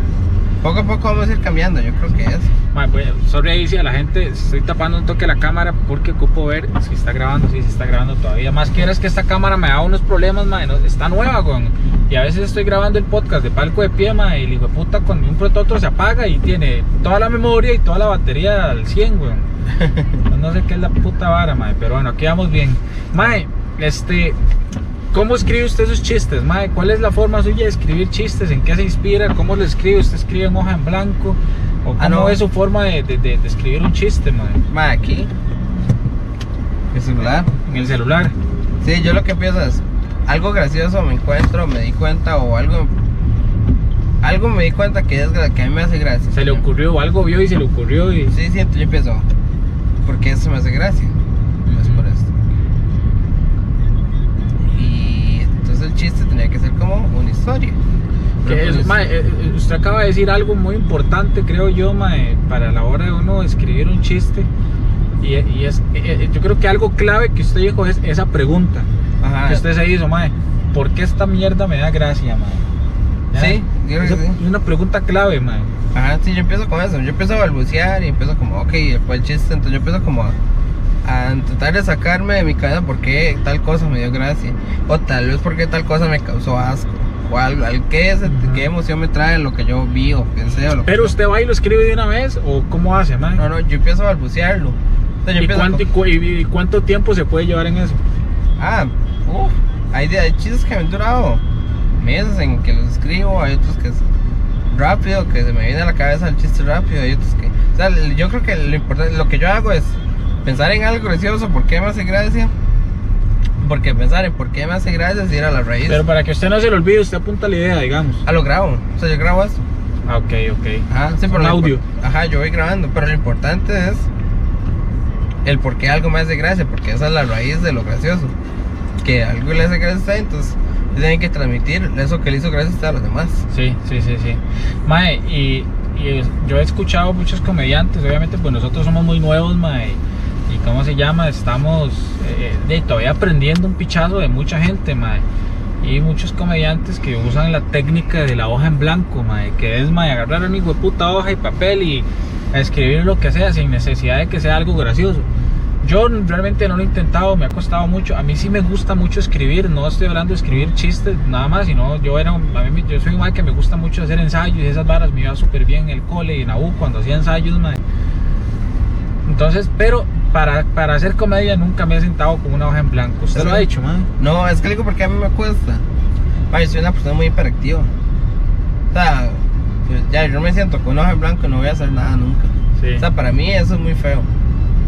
poco a poco vamos a ir cambiando, yo creo que es. Pues, sorry ahí si a la gente estoy tapando un toque la cámara porque ocupo ver si está grabando, si se está grabando todavía. Más que es que esta cámara me da unos problemas, no- está nueva, con Y a veces estoy grabando el podcast de palco de pie, mae, y de puta con un prototo se apaga y tiene toda la memoria y toda la batería al 100, weón. No, sé qué es la puta vara, mae, pero bueno, aquí vamos bien. Mae, este, ¿cómo escribe usted sus chistes, mae? ¿Cuál es la forma suya de escribir chistes? ¿En qué se inspira? ¿Cómo lo escribe? ¿Usted escribe en hoja en blanco? ¿O Ah, no. es su forma de, de- de- de escribir un chiste, mae? Ma, aquí. Mi celular. En el celular. Sí, yo lo que pienso es, algo gracioso me encuentro, me di cuenta o algo algo me di cuenta que es que a mí me hace gracia. Se le ocurrió, algo vio y se le ocurrió y... Sí, siento, yo pienso, ¿por qué eso me hace gracia? Pues por esto. Y entonces el chiste tenía que ser como una historia. Que Pero es- mae, eh, eh, usted acaba de decir algo muy importante, creo yo, mae, para la hora de uno escribir un chiste. Y, y es, eh, eh, yo creo que algo clave que usted dijo es esa pregunta ajá, que usted se hizo, mae. ¿Por qué esta mierda me da gracia, mae? Sí, yo creo que Esa sí. Es una pregunta clave, mae. Ajá, sí, yo empiezo con eso. Yo empiezo a balbucear y empiezo como, ok, después el chiste. Entonces yo empiezo como a, a tratar de sacarme de mi cabeza por qué tal cosa me dio gracia. O tal vez porque tal cosa me causó asco. O algo, al- ¿qué, es, qué emoción me trae lo que yo vi o pensé o lo que Pero usted va y lo escribe de una vez o cómo hace, mae. No, no, yo empiezo a balbucearlo. Entonces yo ¿Y, cuánto, y con- cuánto tiempo se puede llevar en eso? Ah, uff, hay, chistes que me han durado meses en que los escribo, hay otros que es rápido, que se me viene a la cabeza el chiste rápido, hay otros que... O sea, yo creo que lo importante, lo que yo hago es pensar en algo gracioso, por qué me hace gracia, porque pensar en por qué me hace gracia es ir a la raíz. Pero para que usted no se lo olvide, usted apunta la idea, digamos. Ah, lo grabo, o sea, yo grabo eso. Ah, ok, ok. Ajá, sí, pero audio. Ajá, yo voy grabando, pero lo importante es el por qué algo me hace gracia, porque esa es la raíz de lo gracioso. Que algo le hace gracia a entonces tienen que transmitir eso que le hizo gracia a usted a los demás. Sí, sí, sí, sí. Mae, y, y yo he escuchado muchos comediantes, obviamente pues nosotros somos muy nuevos, mae. Y cómo se llama, estamos eh, de, todavía aprendiendo un pichazo de mucha gente, mae. Y muchos comediantes que usan la técnica de la hoja en blanco, mae, que es mae, agarrar una hijo de puta hoja y papel y escribir lo que sea sin necesidad de que sea algo gracioso. Yo realmente no lo he intentado, me ha costado mucho. A mí sí me gusta mucho escribir, no estoy hablando de escribir chistes nada más, sino yo era, a mí, yo soy un mae que me gusta mucho hacer ensayos y esas varas me iba súper bien en el cole y en la U cuando hacía ensayos, mae. Entonces, pero para, para hacer comedia nunca me he sentado con una hoja en blanco. ¿Usted lo ha hecho, mae? No, es que digo porque a mí me cuesta. Ma, yo soy una persona muy hiperactiva. O sea, pues, ya yo me siento con un ojo en blanco y no voy a hacer nada nunca. Sí. O sea, para mí eso es muy feo.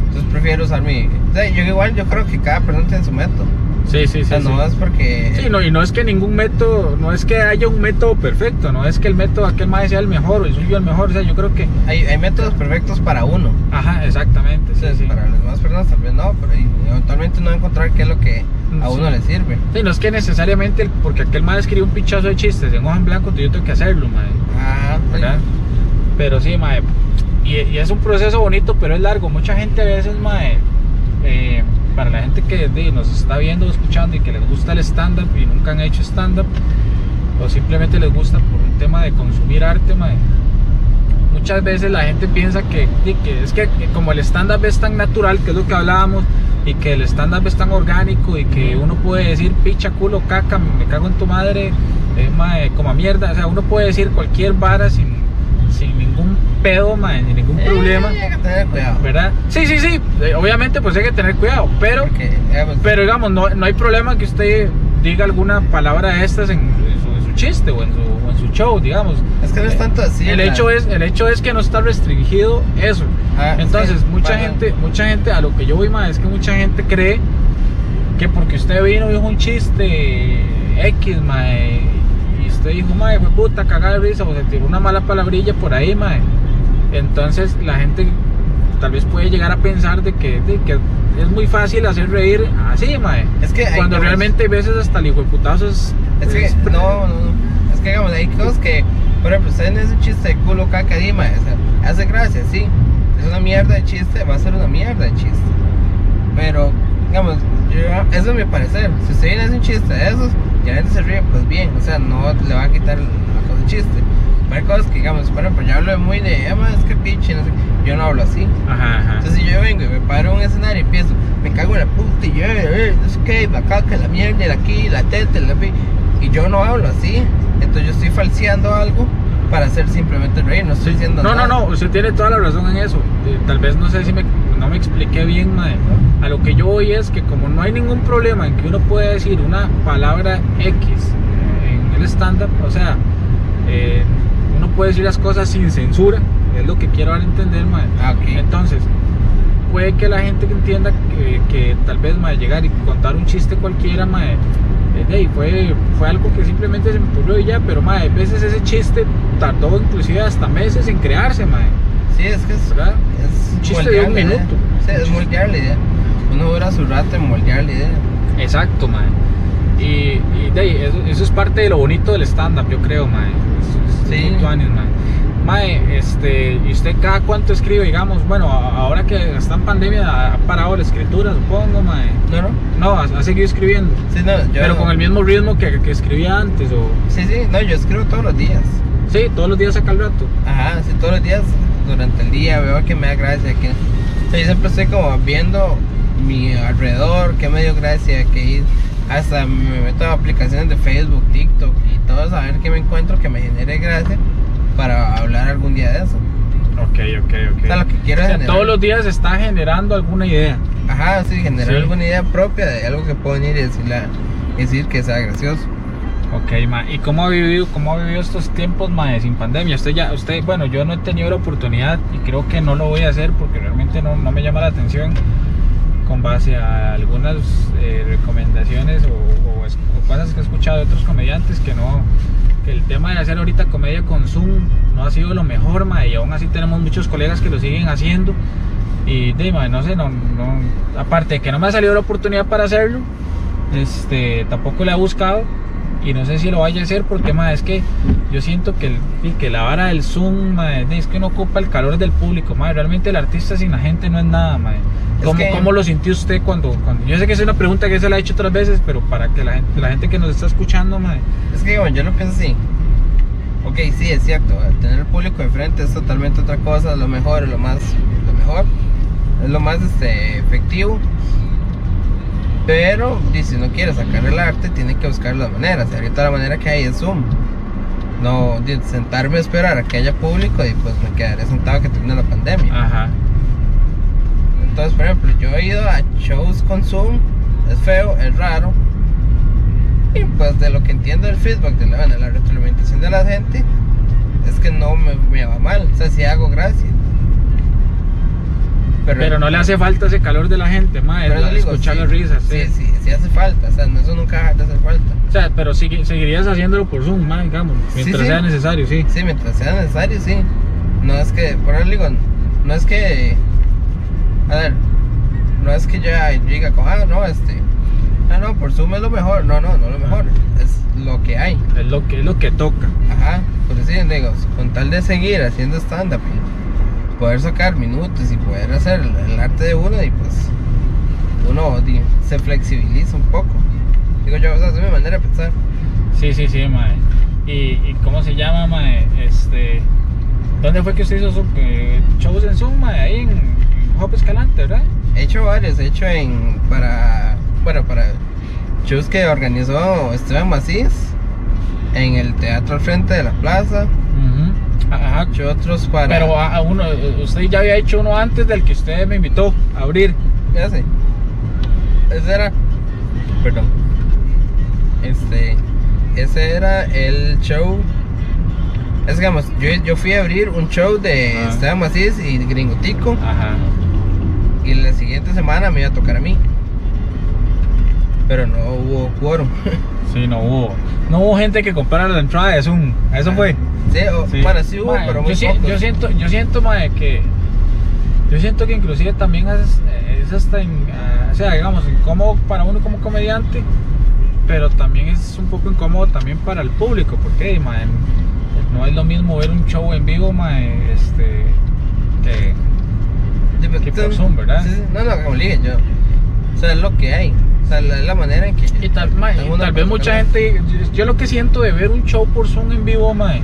Entonces prefiero usar mi... O sea, yo igual, yo creo que cada persona tiene su método. Sí, sí, O sí. sea, no sí. es porque... Sí, no, y no es que ningún método, no es que haya un método perfecto, no es que el método aquel mae sea el mejor o el suyo el mejor, o sea, yo creo que, Hay, hay métodos perfectos para uno. ajá, exactamente, sí, sí. para las demás personas tal vez no, pero eventualmente va a encontrar qué es lo que a uno le sirve. Sí, no es que necesariamente, porque aquel mae escribió un pichazo de chistes en hoja en blanco, yo tengo que hacerlo, mae, Ah, ¿verdad? Pero sí, mae, y, y es un proceso bonito, pero es largo, mucha gente a veces, mae, eh, para la gente que nos está viendo o escuchando y que les gusta el stand-up y nunca han hecho stand-up, o simplemente les gusta por un tema de consumir arte, muchas veces la gente piensa que es que como el stand-up es tan natural, que es lo que hablábamos, y que el stand-up es tan orgánico y que uno puede decir picha, culo, caca, me cago en tu madre, eh, mae, como a mierda, o sea, uno puede decir cualquier vara sin, sin ningún pedo, mae, ni ningún problema, Eh, hay que tener cuidado. ¿verdad? Sí, sí, sí, eh, obviamente pues hay que tener cuidado, pero, Porque, digamos, pero digamos, no, no hay problema que usted diga alguna palabra de estas en, en su, en su chiste o en su, o en su show, digamos. es que no es tanto así. el hecho es el hecho es que no está restringido eso. Ah, Entonces, mucha gente, mucha gente a lo que yo voy es que mucha gente cree que porque usted vino y dijo un chiste X, mae, usted dijo, mae, fue puta, cagada de risa, o se tiró una mala palabrilla por ahí, mae. Entonces, la gente tal vez puede llegar a pensar de que, de que es muy fácil hacer reír así, mae. Es que Cuando cosas- realmente a veces hasta el hijo de putazo es. Es que, es- no, no, no. Es que, digamos, hay cosas que, por ejemplo, usted en ese chiste de culo, caca, dima, o sea, hace gracia, sí. Es una mierda de chiste, va a ser una mierda de chiste. Pero, digamos, yo- eso es mi parecer. Si usted viene a hacer un chiste de esos la gente se ríe, pues bien, o sea, no le va a quitar la cosa del chiste. Pero hay cosas que, digamos, por ejemplo, yo hablo de muy de, "Ah, ma, es que pinche, no sé, yo no hablo así. Ajá, ajá. Entonces si yo vengo y me paro en un escenario y empiezo, me cago en la puta y yo, eh, no sé qué, la caca, la mierda, la aquí, la teta, la pi- y yo no hablo así. Entonces yo estoy falseando algo para hacer simplemente reír, no estoy diciendo No, no, nada. no, usted tiene toda la razón en eso. Eh, Tal vez no sé si me, no me expliqué bien, mae. A lo que yo voy es que como no hay ningún problema en que uno pueda decir una palabra X eh, en el stand-up, o sea, eh, uno puede decir las cosas sin censura, es lo que quiero dar a entender, mae. Ah, ok. Entonces, puede que la gente entienda que, que tal vez mae, llegar y contar un chiste cualquiera, mae, eh, de ahí fue, fue algo que simplemente se me ocurrió y ya, pero mae, a veces ese chiste tardó inclusive hasta meses en crearse, mae. Sí, es que es, ¿Verdad? es Un chiste de un minuto. Sí, es moldear la idea. Uno dura su rato en moldear la idea. Exacto, mae. Y, y de ahí, eso, eso es parte de lo bonito del stand-up, yo creo, mae. Es- es Sí. tuanis, mae. Mae, este, ¿y usted cada cuánto escribe, digamos? Bueno, ahora que está en pandemia, ha parado la escritura, supongo, mae. No, no. No, ha, ha seguido escribiendo. Sí, no, yo. Pero con el mismo ritmo que, que escribía antes, o... Sí, sí, no, yo escribo todos los días. Sí, todos los días saca el rato. Ajá, sí, todos los días durante el día veo que me da gracia. Que, o sea, yo siempre estoy como viendo mi alrededor, que me dio gracia, que ir. Hasta me meto a aplicaciones de Facebook, TikTok y todo a ver qué me encuentro que me genere gracia para hablar algún día de eso. Ok, ok, ok. O sea, lo que quiero O es sea, generar. todos los días está generando alguna idea. Ajá, sí, generar Sí. alguna idea propia de algo que puedo venir y decirle, decir que sea gracioso. Ok, ma. ¿Y cómo ha vivido, cómo ha vivido estos tiempos, ma, sin pandemia? Usted ya, usted, bueno, yo no he tenido la oportunidad y creo que no lo voy a hacer porque realmente no, no me llama la atención con base a algunas eh, recomendaciones o, cosas que he escuchado de otros comediantes que no, que el tema de hacer ahorita comedia con Zoom no ha sido lo mejor, mae, y aún así tenemos muchos colegas que lo siguen haciendo. Y de, mae, no sé, no, no, aparte de que no me ha salido la oportunidad para hacerlo, este, tampoco le he buscado y no sé si lo vaya a hacer porque mae, es que yo siento que, el- que la vara del Zoom es que no ocupa el calor del público, mae, realmente el artista sin la gente no es nada. Es ¿Cómo, que- cómo lo sintió usted cuando, cuando yo sé que es una pregunta que se la he hecho otras veces, pero para que la gente, la gente que nos está escuchando, mae, Es que bueno, yo lo pienso así. Ok, sí, es cierto. Tener el público de frente es totalmente otra cosa. Lo mejor, lo más, lo mejor, es lo más este, efectivo. Pero y si no quiere sacar el arte, tiene que buscar las maneras. Ahorita la manera que hay es Zoom. No sentarme a esperar a que haya público y pues me quedaré sentado que termine la pandemia. ajá. Entonces, por ejemplo, yo he ido a shows con Zoom, es feo, es raro. Y pues de lo que entiendo del feedback, de la, bueno, la retroalimentación de la gente, es que no me, me va mal. O sea, sí hago gracia. Pero no le hace falta ese calor de la gente, pero es digo, escuchar sí, las risas, Sí, sí. sí, sí hace falta. O sea, no, eso nunca deja de hacer falta. O sea, pero sigue- seguirías haciéndolo por Zoom, mae, digamos, mientras sí. sea necesario, sí. Sí, mientras sea necesario, sí. No es que, por eso digo, no es que. A ver, no es que yo yo diga, como, ah, no, este. Ah, no, por Zoom es lo mejor. No, no, no lo mejor. Es lo que hay. Es lo que, es lo que toca. Ajá, por eso digo, con tal de seguir haciendo stand-up poder sacar minutos y poder hacer el, arte de uno, y pues uno di, se flexibiliza un poco. Digo yo, o sea, es mi manera de pensar. Sí, sí, sí, mae. ¿Y, y cómo se llama, mae? Este, ¿Dónde fue que usted hizo su, eh, shows en Zoom, mae? Ahí en, en Hop Escalante, ¿verdad? He hecho varios, he hecho en para bueno para shows que organizó Esteban Macís en el teatro al frente de la plaza. Ujú. Ajá. Otros para Pero a, uno, usted ya había hecho uno antes del que usted me invitó a abrir. ese. Ese era perdón. Este ese era el show es que, digamos, yo, yo fui a abrir un show de Ah. Esteban Macís y Gringotico Ajá. y la siguiente semana me iba a tocar a mí. Pero no hubo quórum. Sí, no hubo. No hubo gente que comprara la entrada. Eso fue. Sí, o- Sí. bueno, sí hubo, Mae, pero muy yo, si- yo siento, yo siento, mae, que yo siento que inclusive también es, es hasta, in- ah, o sea, digamos, incómodo para uno como comediante, pero también es un poco incómodo también para el público, porque mae, no es lo mismo ver un show en vivo, mae, este, que que por Zoom, ¿verdad? Sí, no, no, como dije yo. O sea, es lo que hay. O sea, la, la manera en que. Y tal, mae, y tal vez mucha gente, yo, yo lo que siento de ver un show por Zoom en vivo, mae,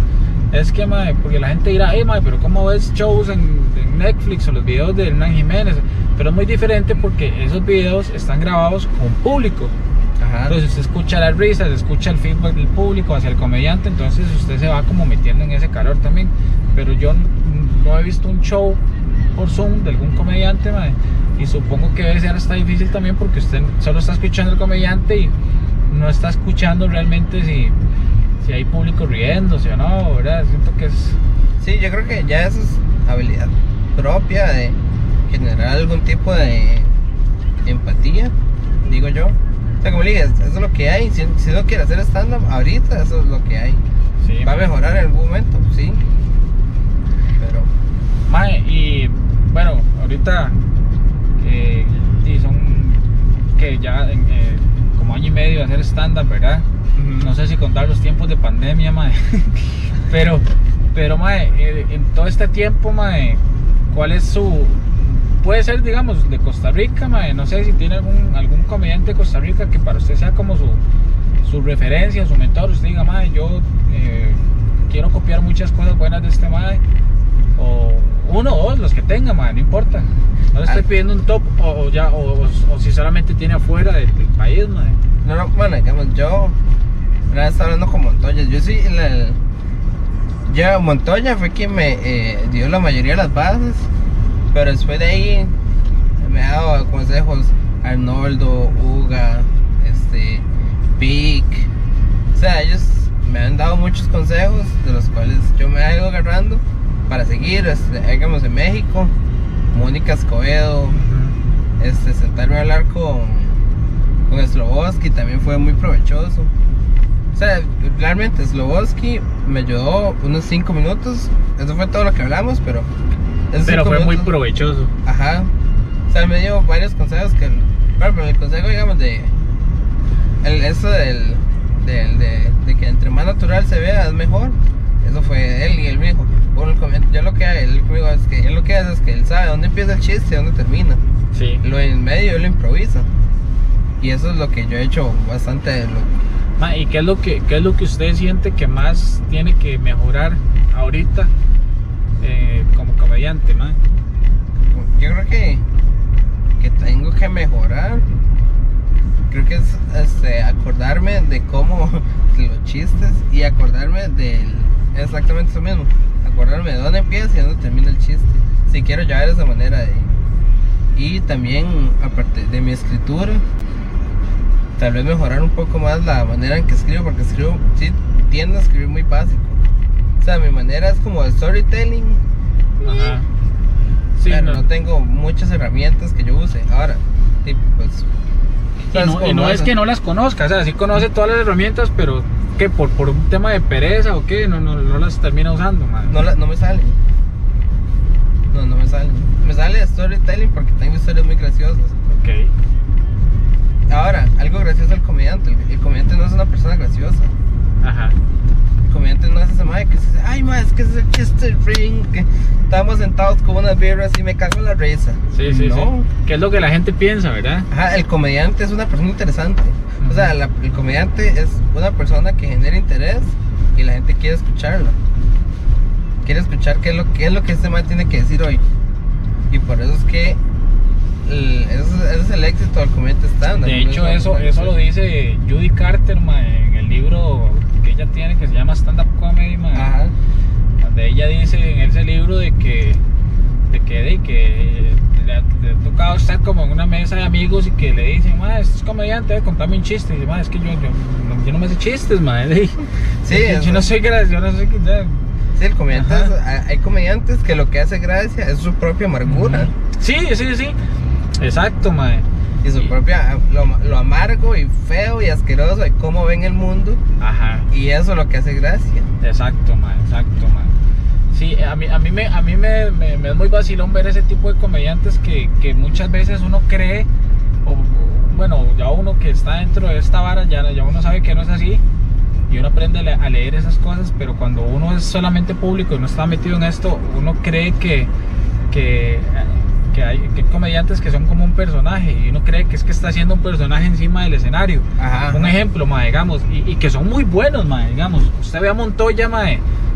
es que, mae, porque la gente dirá, hey, mae, pero ¿cómo ves shows en, en Netflix o los videos de Hernán Jiménez? Pero es muy diferente porque esos videos están grabados con público. Ajá. Entonces usted escucha las risas, escucha el feedback del público hacia el comediante, entonces usted se va como metiendo en ese calor también. Pero yo no he visto un show por Zoom de algún comediante, mae, y supongo que debe ser hasta difícil también porque usted solo está escuchando al comediante y no está escuchando realmente si, si hay público riéndose o no, ¿verdad? Siento que es... Sí, yo creo que ya eso es habilidad propia de generar algún tipo de empatía, digo yo. O sea, como le dije, eso es lo que hay. Si, si uno quiere hacer stand-up, ahorita eso es lo que hay. Sí, Va a mejorar en algún momento, sí. Pero. Mae, y bueno, ahorita que y son que ya en, eh, como año y medio de hacer stand-up, ¿verdad? No sé si contar los tiempos de pandemia, mae. pero, pero, mae, eh, en todo este tiempo, mae, ¿cuál es su. Puede ser, digamos, de Costa Rica, mae. No sé si tiene algún, algún comediante de Costa Rica que para usted sea como su, su referencia, su mentor. Usted diga, mae, yo eh, quiero copiar muchas cosas buenas de este mae. O uno o dos, los que tenga, no importa. No le estoy Al- pidiendo un top o, ya, o, o- o si solamente tiene afuera del, del país. No, no, bueno, digamos, yo una vez estaba hablando con Montoya. Yo sí, el- ya Montoya fue quien me eh, dio la mayoría de las bases, pero después de ahí me ha dado consejos Arnoldo, Uga, este, Vic. O sea, ellos me han dado muchos consejos de los cuales yo me he ido agarrando para seguir, este, digamos, en México. Mónica Escobedo, este, sentarme a hablar con, con Sloboski también fue muy provechoso. O sea, realmente Sloboski me ayudó unos 5 minutos. Eso fue todo lo que hablamos, pero. Pero fue muy provechoso. Ajá. O sea, me dio varios consejos que. Por ejemplo, el consejo, digamos, de. El, eso del. del- de, de que entre más natural se vea es mejor. Eso fue él y él me dijo. Yo lo que él es que él lo que hace es que él sabe dónde empieza el chiste y dónde termina. Sí. Lo en medio él lo improvisa. Y eso es lo que yo he hecho bastante. de lo- Ma, ¿Y qué es lo que qué es lo que usted siente que más tiene que mejorar ahorita eh, como comediante, ma? Yo creo que, que tengo que mejorar. Creo que es este, acordarme de cómo de los chistes y acordarme del exactamente eso mismo. Acordarme de dónde empieza y dónde termina el chiste. Si quiero llevar esa manera de. Y también, aparte de mi escritura, tal vez mejorar un poco más la manera en que escribo, porque escribo, sí, tiendo a escribir muy básico. O sea, mi manera es como de storytelling, Ajá. Sí, pero no, no tengo muchas herramientas que yo use. Ahora, tipo, pues. y ¿sabes no, y no es que no las conozca, o sea, sí conoce todas las herramientas, pero que por, por un tema de pereza o qué, no, no, no las termina usando, ma. No, la- no me salen. No, no me salen. Me sale storytelling porque tengo historias muy graciosas. Ok. Ahora, algo gracioso al comediante. El, el comediante no es una persona graciosa. Ajá. El comediante no es ese madre que dice, ay, ma, es que es el chiste ring. Que estábamos sentados con unas birras y me cago en la risa. Sí, sí, no. sí. Que es lo que la gente piensa, ¿verdad? Ajá, el comediante es una persona interesante. O sea, la- el comediante es una persona que genera interés y la gente quiere escucharlo. Quiere escuchar qué es lo, qué es lo que este man tiene que decir hoy. Y por eso es que el- ese, ese es el éxito del comediante stand De hecho, eso, eso lo dice Judy Carter, ma, en el libro que ella tiene que se llama Stand Up Comedy, ma. Ajá. donde ella dice en ese libro de que de que, de que le, ha, le ha tocado estar como en una mesa de amigos y que le dicen, ma, este es comediante, contame un chiste. Y dice, ma, es que yo, yo, no- yo no me sé chistes, ma. de- Sí, yo, eso- no soy gracioso, yo no soy ya. Sí, el comediante es- hay- comediantes que lo que hace gracia es su propia amargura Sí, sí, sí. Exacto, ma. y su propia lo, lo amargo y feo y asqueroso de cómo ven el mundo Ajá. y eso es lo que hace gracia. Exacto, man, exacto, man. Sí, a mí, a mí, me, a mí me, me- es muy vacilón ver ese tipo de comediantes que, que muchas veces uno cree, o, bueno, ya uno que está dentro de esta vara, ya, ya uno sabe que no es así, y uno aprende a leer esas cosas, pero cuando uno es solamente público y no está metido en esto, uno cree que, que, que hay, que hay comediantes que son como un personaje, y uno cree que es que está haciendo un personaje encima del escenario. Ajá. Un ejemplo, ma, digamos, y, y que son muy buenos, ma, digamos. Usted ve a Montoya, ma,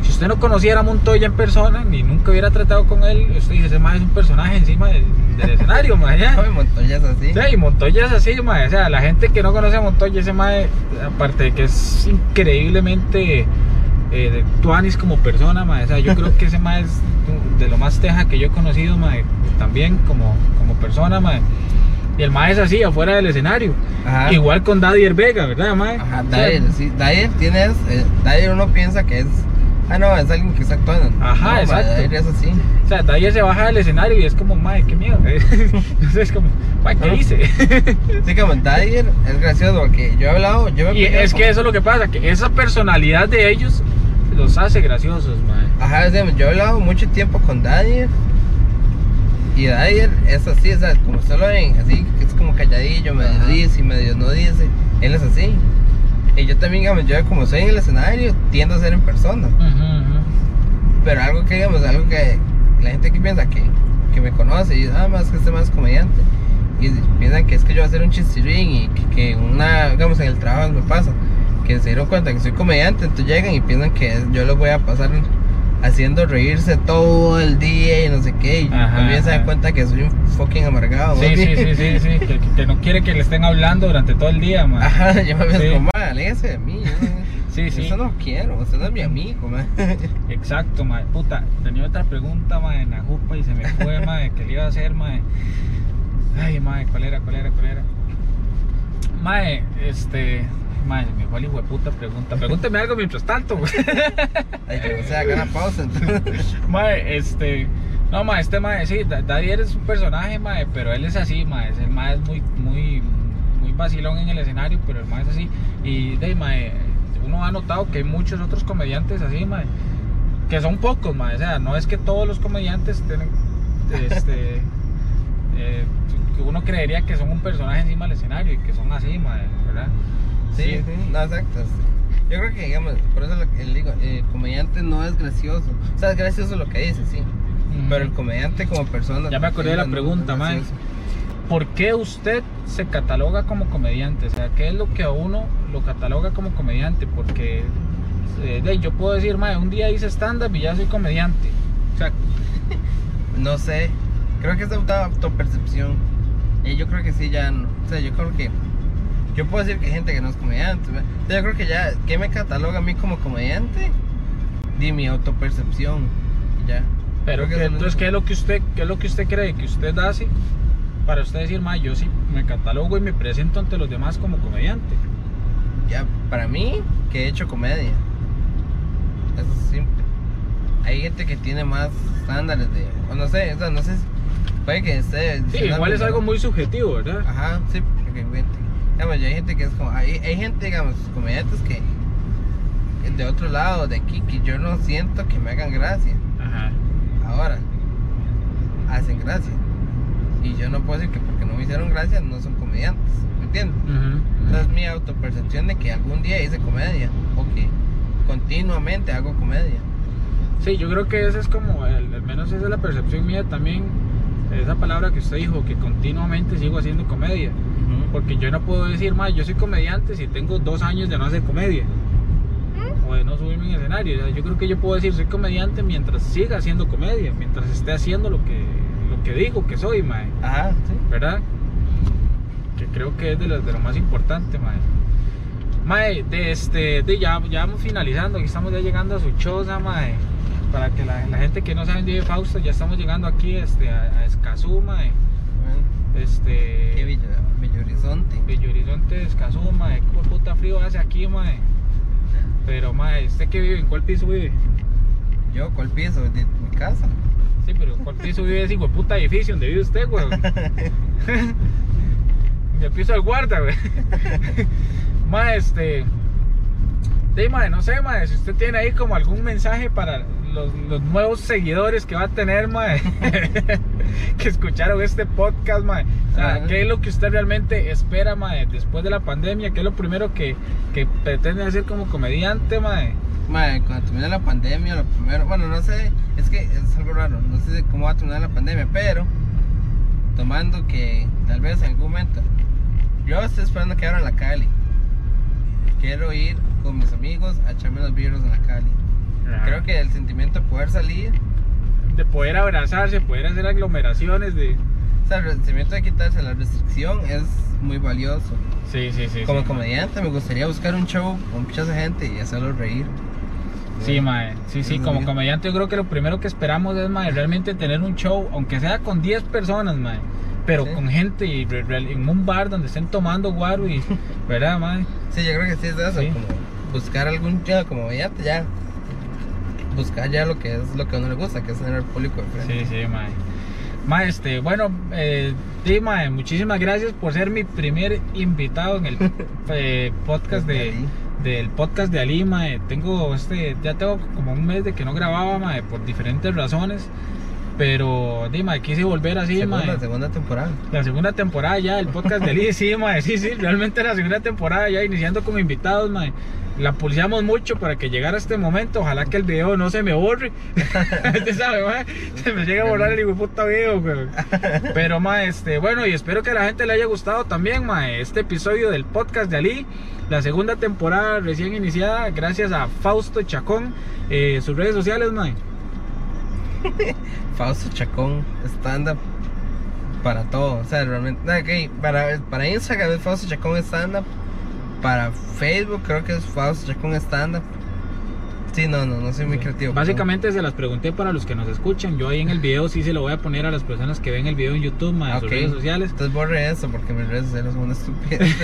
si usted no conociera a Montoya en persona, ni nunca hubiera tratado con él, usted dice, ese ma es un personaje encima del, del escenario, ma, ya. No, y Montoya es así. Sí, y Montoya es así, ma, o sea, la gente que no conoce a Montoya, ese ma, aparte de que es increíblemente eh, de tuanis como persona, ma, o sea, yo creo que ese ma es de lo más teja que yo he conocido, ma, también como, como persona, ma. Y el ma es así, afuera del escenario. Ajá. Igual con Daddy Vega, ¿verdad, mae? Ajá, O sea, Dyer, sí. Dyer tienes. Eh, Dyer uno piensa que es. Ah, no, es alguien que está actuando. Ajá, no, exacto. Es así. O sea, Dyer se baja del escenario y es como, mae, qué miedo. Entonces es como, mae, ¿qué No. hice? Sí, como Dyer es gracioso porque yo he hablado. Yo me y es con- que eso es lo que pasa, que esa personalidad de ellos los hace graciosos, mae. Ajá, de- yo he hablado mucho tiempo con Dyer. Y Dyer es así, o sea, como usted lo ven, así, es como calladillo, medio Ajá. dice y medio no dice. Él es así. Y yo también, digamos, yo como soy en el escenario, tiendo a ser en persona. Ujú. Pero algo que, digamos, algo que la gente que piensa que, que me conoce, y ah, más que este más comediante. Y piensan que es que yo voy a hacer un chistirín y que, que una, digamos, en el trabajo me pasa. Que se dieron cuenta que soy comediante, entonces llegan y piensan que yo los voy a pasar haciendo reírse todo el día y no sé qué. Y Ajá, también se dan cuenta que soy un fucking amargado. Sí, sí, sí, sí, sí, que, que no quiere que le estén hablando durante todo el día, mae. Ajá, yo me veo Sí. como, "Ma, aléjese de mí. yo Sí, sí. Eso no quiero, usted no es mi amigo, man. Exacto, mae. Puta, tenía otra pregunta, mae, en la jupa y se me fue, mae, que le iba a hacer, mae. Ay, mae, ¿cuál era, cuál era, cuál era? Mae, este... Mae, se me fue hijo de puta pregunta. Pregúnteme algo mientras tanto, güey. Ay, que no se haga una pausa. entonces. Mae, este... No, mae, este mae, sí, Da- Daddy es un personaje, mae, pero él es así, mae. El mae es muy, muy, muy vacilón en el escenario, pero el mae es así. Y, de mae, uno ha notado que hay muchos otros comediantes así, mae, que son pocos, mae. O sea, no es que todos los comediantes tienen, este, eh, que uno creería que son un personaje encima del escenario y que son así, mae, ¿verdad? Sí, sí, no, exacto. sí. Yo creo que, digamos, por eso le digo, el comediante no es gracioso. O sea, es gracioso lo que dice, sí. Pero el comediante como persona... Ya me acordé de la no, no pregunta, gracioso. ¿Por qué usted se cataloga como comediante? O sea, ¿qué es lo que a uno lo cataloga como comediante? Porque eh, yo puedo decir, mae, un día hice stand-up y ya soy comediante. O sea, No sé, creo que es auto- autopercepción. Y yo creo que sí, ya no. O sea, yo creo que. Yo puedo decir que hay gente que no es comediante. yo creo que ya. ¿Qué me cataloga a mí como comediante? Di mi autopercepción. Ya. pero que entonces, ¿qué es lo que usted, qué es lo que usted cree que usted hace para usted decir, mae, yo sí me catalogo y me presento ante los demás como comediante? Ya, para mí, que he hecho comedia. Es simple. Hay gente que tiene más estándares de. O no sé, o sea, no sé. Puede que esté. Sí, igual es algo muy subjetivo, ¿verdad? Ajá, sí, porque gente, digamos, hay gente que es como, hay, hay gente, digamos, comediantes que, que de otro lado, de aquí, que yo no siento que me hagan gracia. Ajá. Ahora, hacen gracia. Y yo no puedo decir que porque no me hicieron gracia no son comediantes, ¿me entiendes? Esa es mi autopercepción de que algún día hice comedia, o que continuamente hago comedia. Sí, yo creo que esa es como, al, al menos esa es la percepción mía también, esa palabra que usted dijo, que continuamente sigo haciendo comedia. Porque yo no puedo decir, más yo soy comediante si tengo dos años de no hacer comedia. O de no subirme en escenario. O sea, yo creo que yo puedo decir, soy comediante mientras siga haciendo comedia, mientras esté haciendo lo que, lo que digo que soy, mae. Ajá, sí. ¿Verdad? Que creo que es de lo, de lo más importante, mae. Mae, de este, de ya, ya vamos finalizando, aquí estamos ya llegando a su choza, mae. Para que la, la gente que no sabe de Fausto, ya estamos llegando aquí este, a, a Escazú, mae. Bueno, Este, qué bello, bello horizonte. Bello Horizonte, Escazú, mae. Qué puta frío hace aquí, mae. Pero, mae, ¿usted qué vive? ¿En cuál piso vive? Yo, ¿cuál piso? De mi casa. Sí, pero ¿en cuál piso vive ese puta edificio donde vive usted? En el piso del guarda, güey. mae, este. De mae, no sé, mae, si usted tiene ahí como algún mensaje para los, los nuevos seguidores que va a tener, mae, que escucharon este podcast, mae. O sea. ¿qué es lo que usted realmente espera, mae, después de la pandemia? ¿Qué es lo primero que, que pretende hacer como comediante, mae? Madre, cuando termine la pandemia, lo primero, bueno, no sé, es que es algo raro, no sé cómo va a terminar la pandemia, pero tomando que tal vez en algún momento, yo estoy esperando que abra la Cali. Quiero ir con mis amigos a echarme los virus en la Cali. Creo que el sentimiento de poder salir, De poder abrazarse, poder hacer aglomeraciones de... o sea, el sentimiento de quitarse la restricción es muy valioso. Sí, sí, sí. Como sí. comediante me gustaría buscar un show con mucha gente y hacerlos reír. Sí, mae. Sí, sí, como comediante yo creo que lo primero que esperamos es, mae, realmente tener un show, aunque sea con 10 personas, mae. Pero Sí. con gente y en un bar donde estén tomando guaro y... ¿Verdad, mae? Sí, yo creo que sí es eso, Sí. como buscar algún ya como comediante ya. Buscar ya lo que es lo que a uno le gusta, que es tener el público de frente. Sí, sí, mae. Mae, este, bueno, eh, sí, mae, muchísimas gracias por ser mi primer invitado en el eh, podcast de, del podcast de Ali, mae. Tengo este, ya tengo como un mes de que no grababa, mae, por diferentes razones. Pero, di, mae, quise volver así, segunda, mae. segunda temporada. La segunda temporada ya, el podcast de Ali, sí, mae, sí, sí, realmente la segunda temporada ya iniciando como invitados, mae. La pulseamos mucho para que llegara este momento, ojalá que el video no se me borre. Usted sabe, se me llega a borrar el hijo puta video, weón. Pero, mae, este, bueno, y espero que a la gente le haya gustado también, mae, este episodio del podcast de Ali. La segunda temporada recién iniciada, gracias a Fausto Chacón. Eh, sus redes sociales, mae. Fausto Chacón, stand up para todo. O sea, realmente. no, ok, para, para Instagram es Fausto Chacón stand up. Para Facebook creo que es Fausto Chacón stand up. Sí, no, no, no soy muy creativo. Básicamente se las pregunté para los que nos escuchan. Yo ahí en el video sí se lo voy a poner a las personas que ven el video en YouTube, mae, en sus Ok. redes sociales. Entonces borre eso porque mis redes sociales son una estupidez.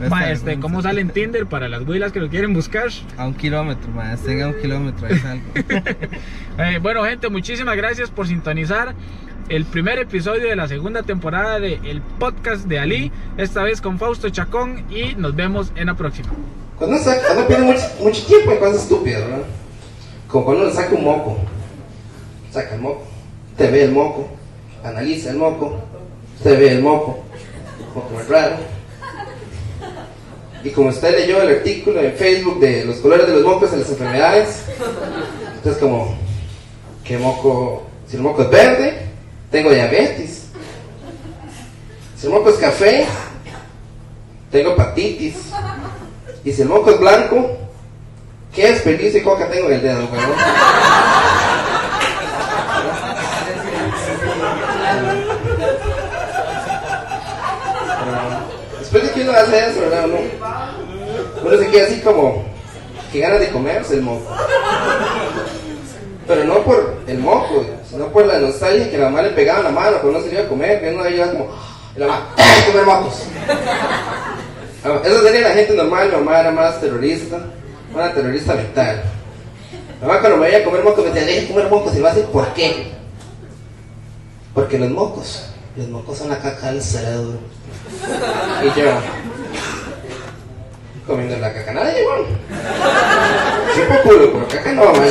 No Ma, este. ¿Cómo sale en Tinder para las güilas que lo quieren buscar? A un kilómetro, más. Tenga un kilómetro, ahí salgo. Eh, bueno, gente, muchísimas gracias por sintonizar el primer episodio de la segunda temporada de el podcast de Ali. Esta vez con Fausto Chacón y nos vemos en la próxima. Cuando uno, saca, cuando pierde mucho, tiempo en cosas estúpidas, ¿verdad? Como cuando uno saca un moco. Saca el moco, te ve el moco, analiza el moco, te ve el moco. Moco es raro. Y como usted leyó el artículo en Facebook de los colores de los mocos en las enfermedades, entonces como, ¿qué moco? Si el moco es verde, tengo diabetes. Si el moco es café, tengo hepatitis. Y si el moco es blanco, ¿qué desperdicio y coca tengo en el dedo, weón? Después de que uno hace eso, ¿verdad? Uno, uno se queda así como, que ganas de comerse el moco. Pero no por el moco, sino por la nostalgia que la mamá le pegaba en la mano cuando uno se iba a comer, que uno iba como, y la mamá, ¡ay, comer mocos! Ah, Eso sería la gente normal, mi mamá era más terrorista, una terrorista mental. Mi mamá cuando me veía comer mocos me decía, deje de comer mocos y lo hace, ¿por qué? Porque los mocos, los mocos son la caca del cerebro. Y yo, comiendo la caca, nadie, bueno. Sí por culo, pero caca no, man.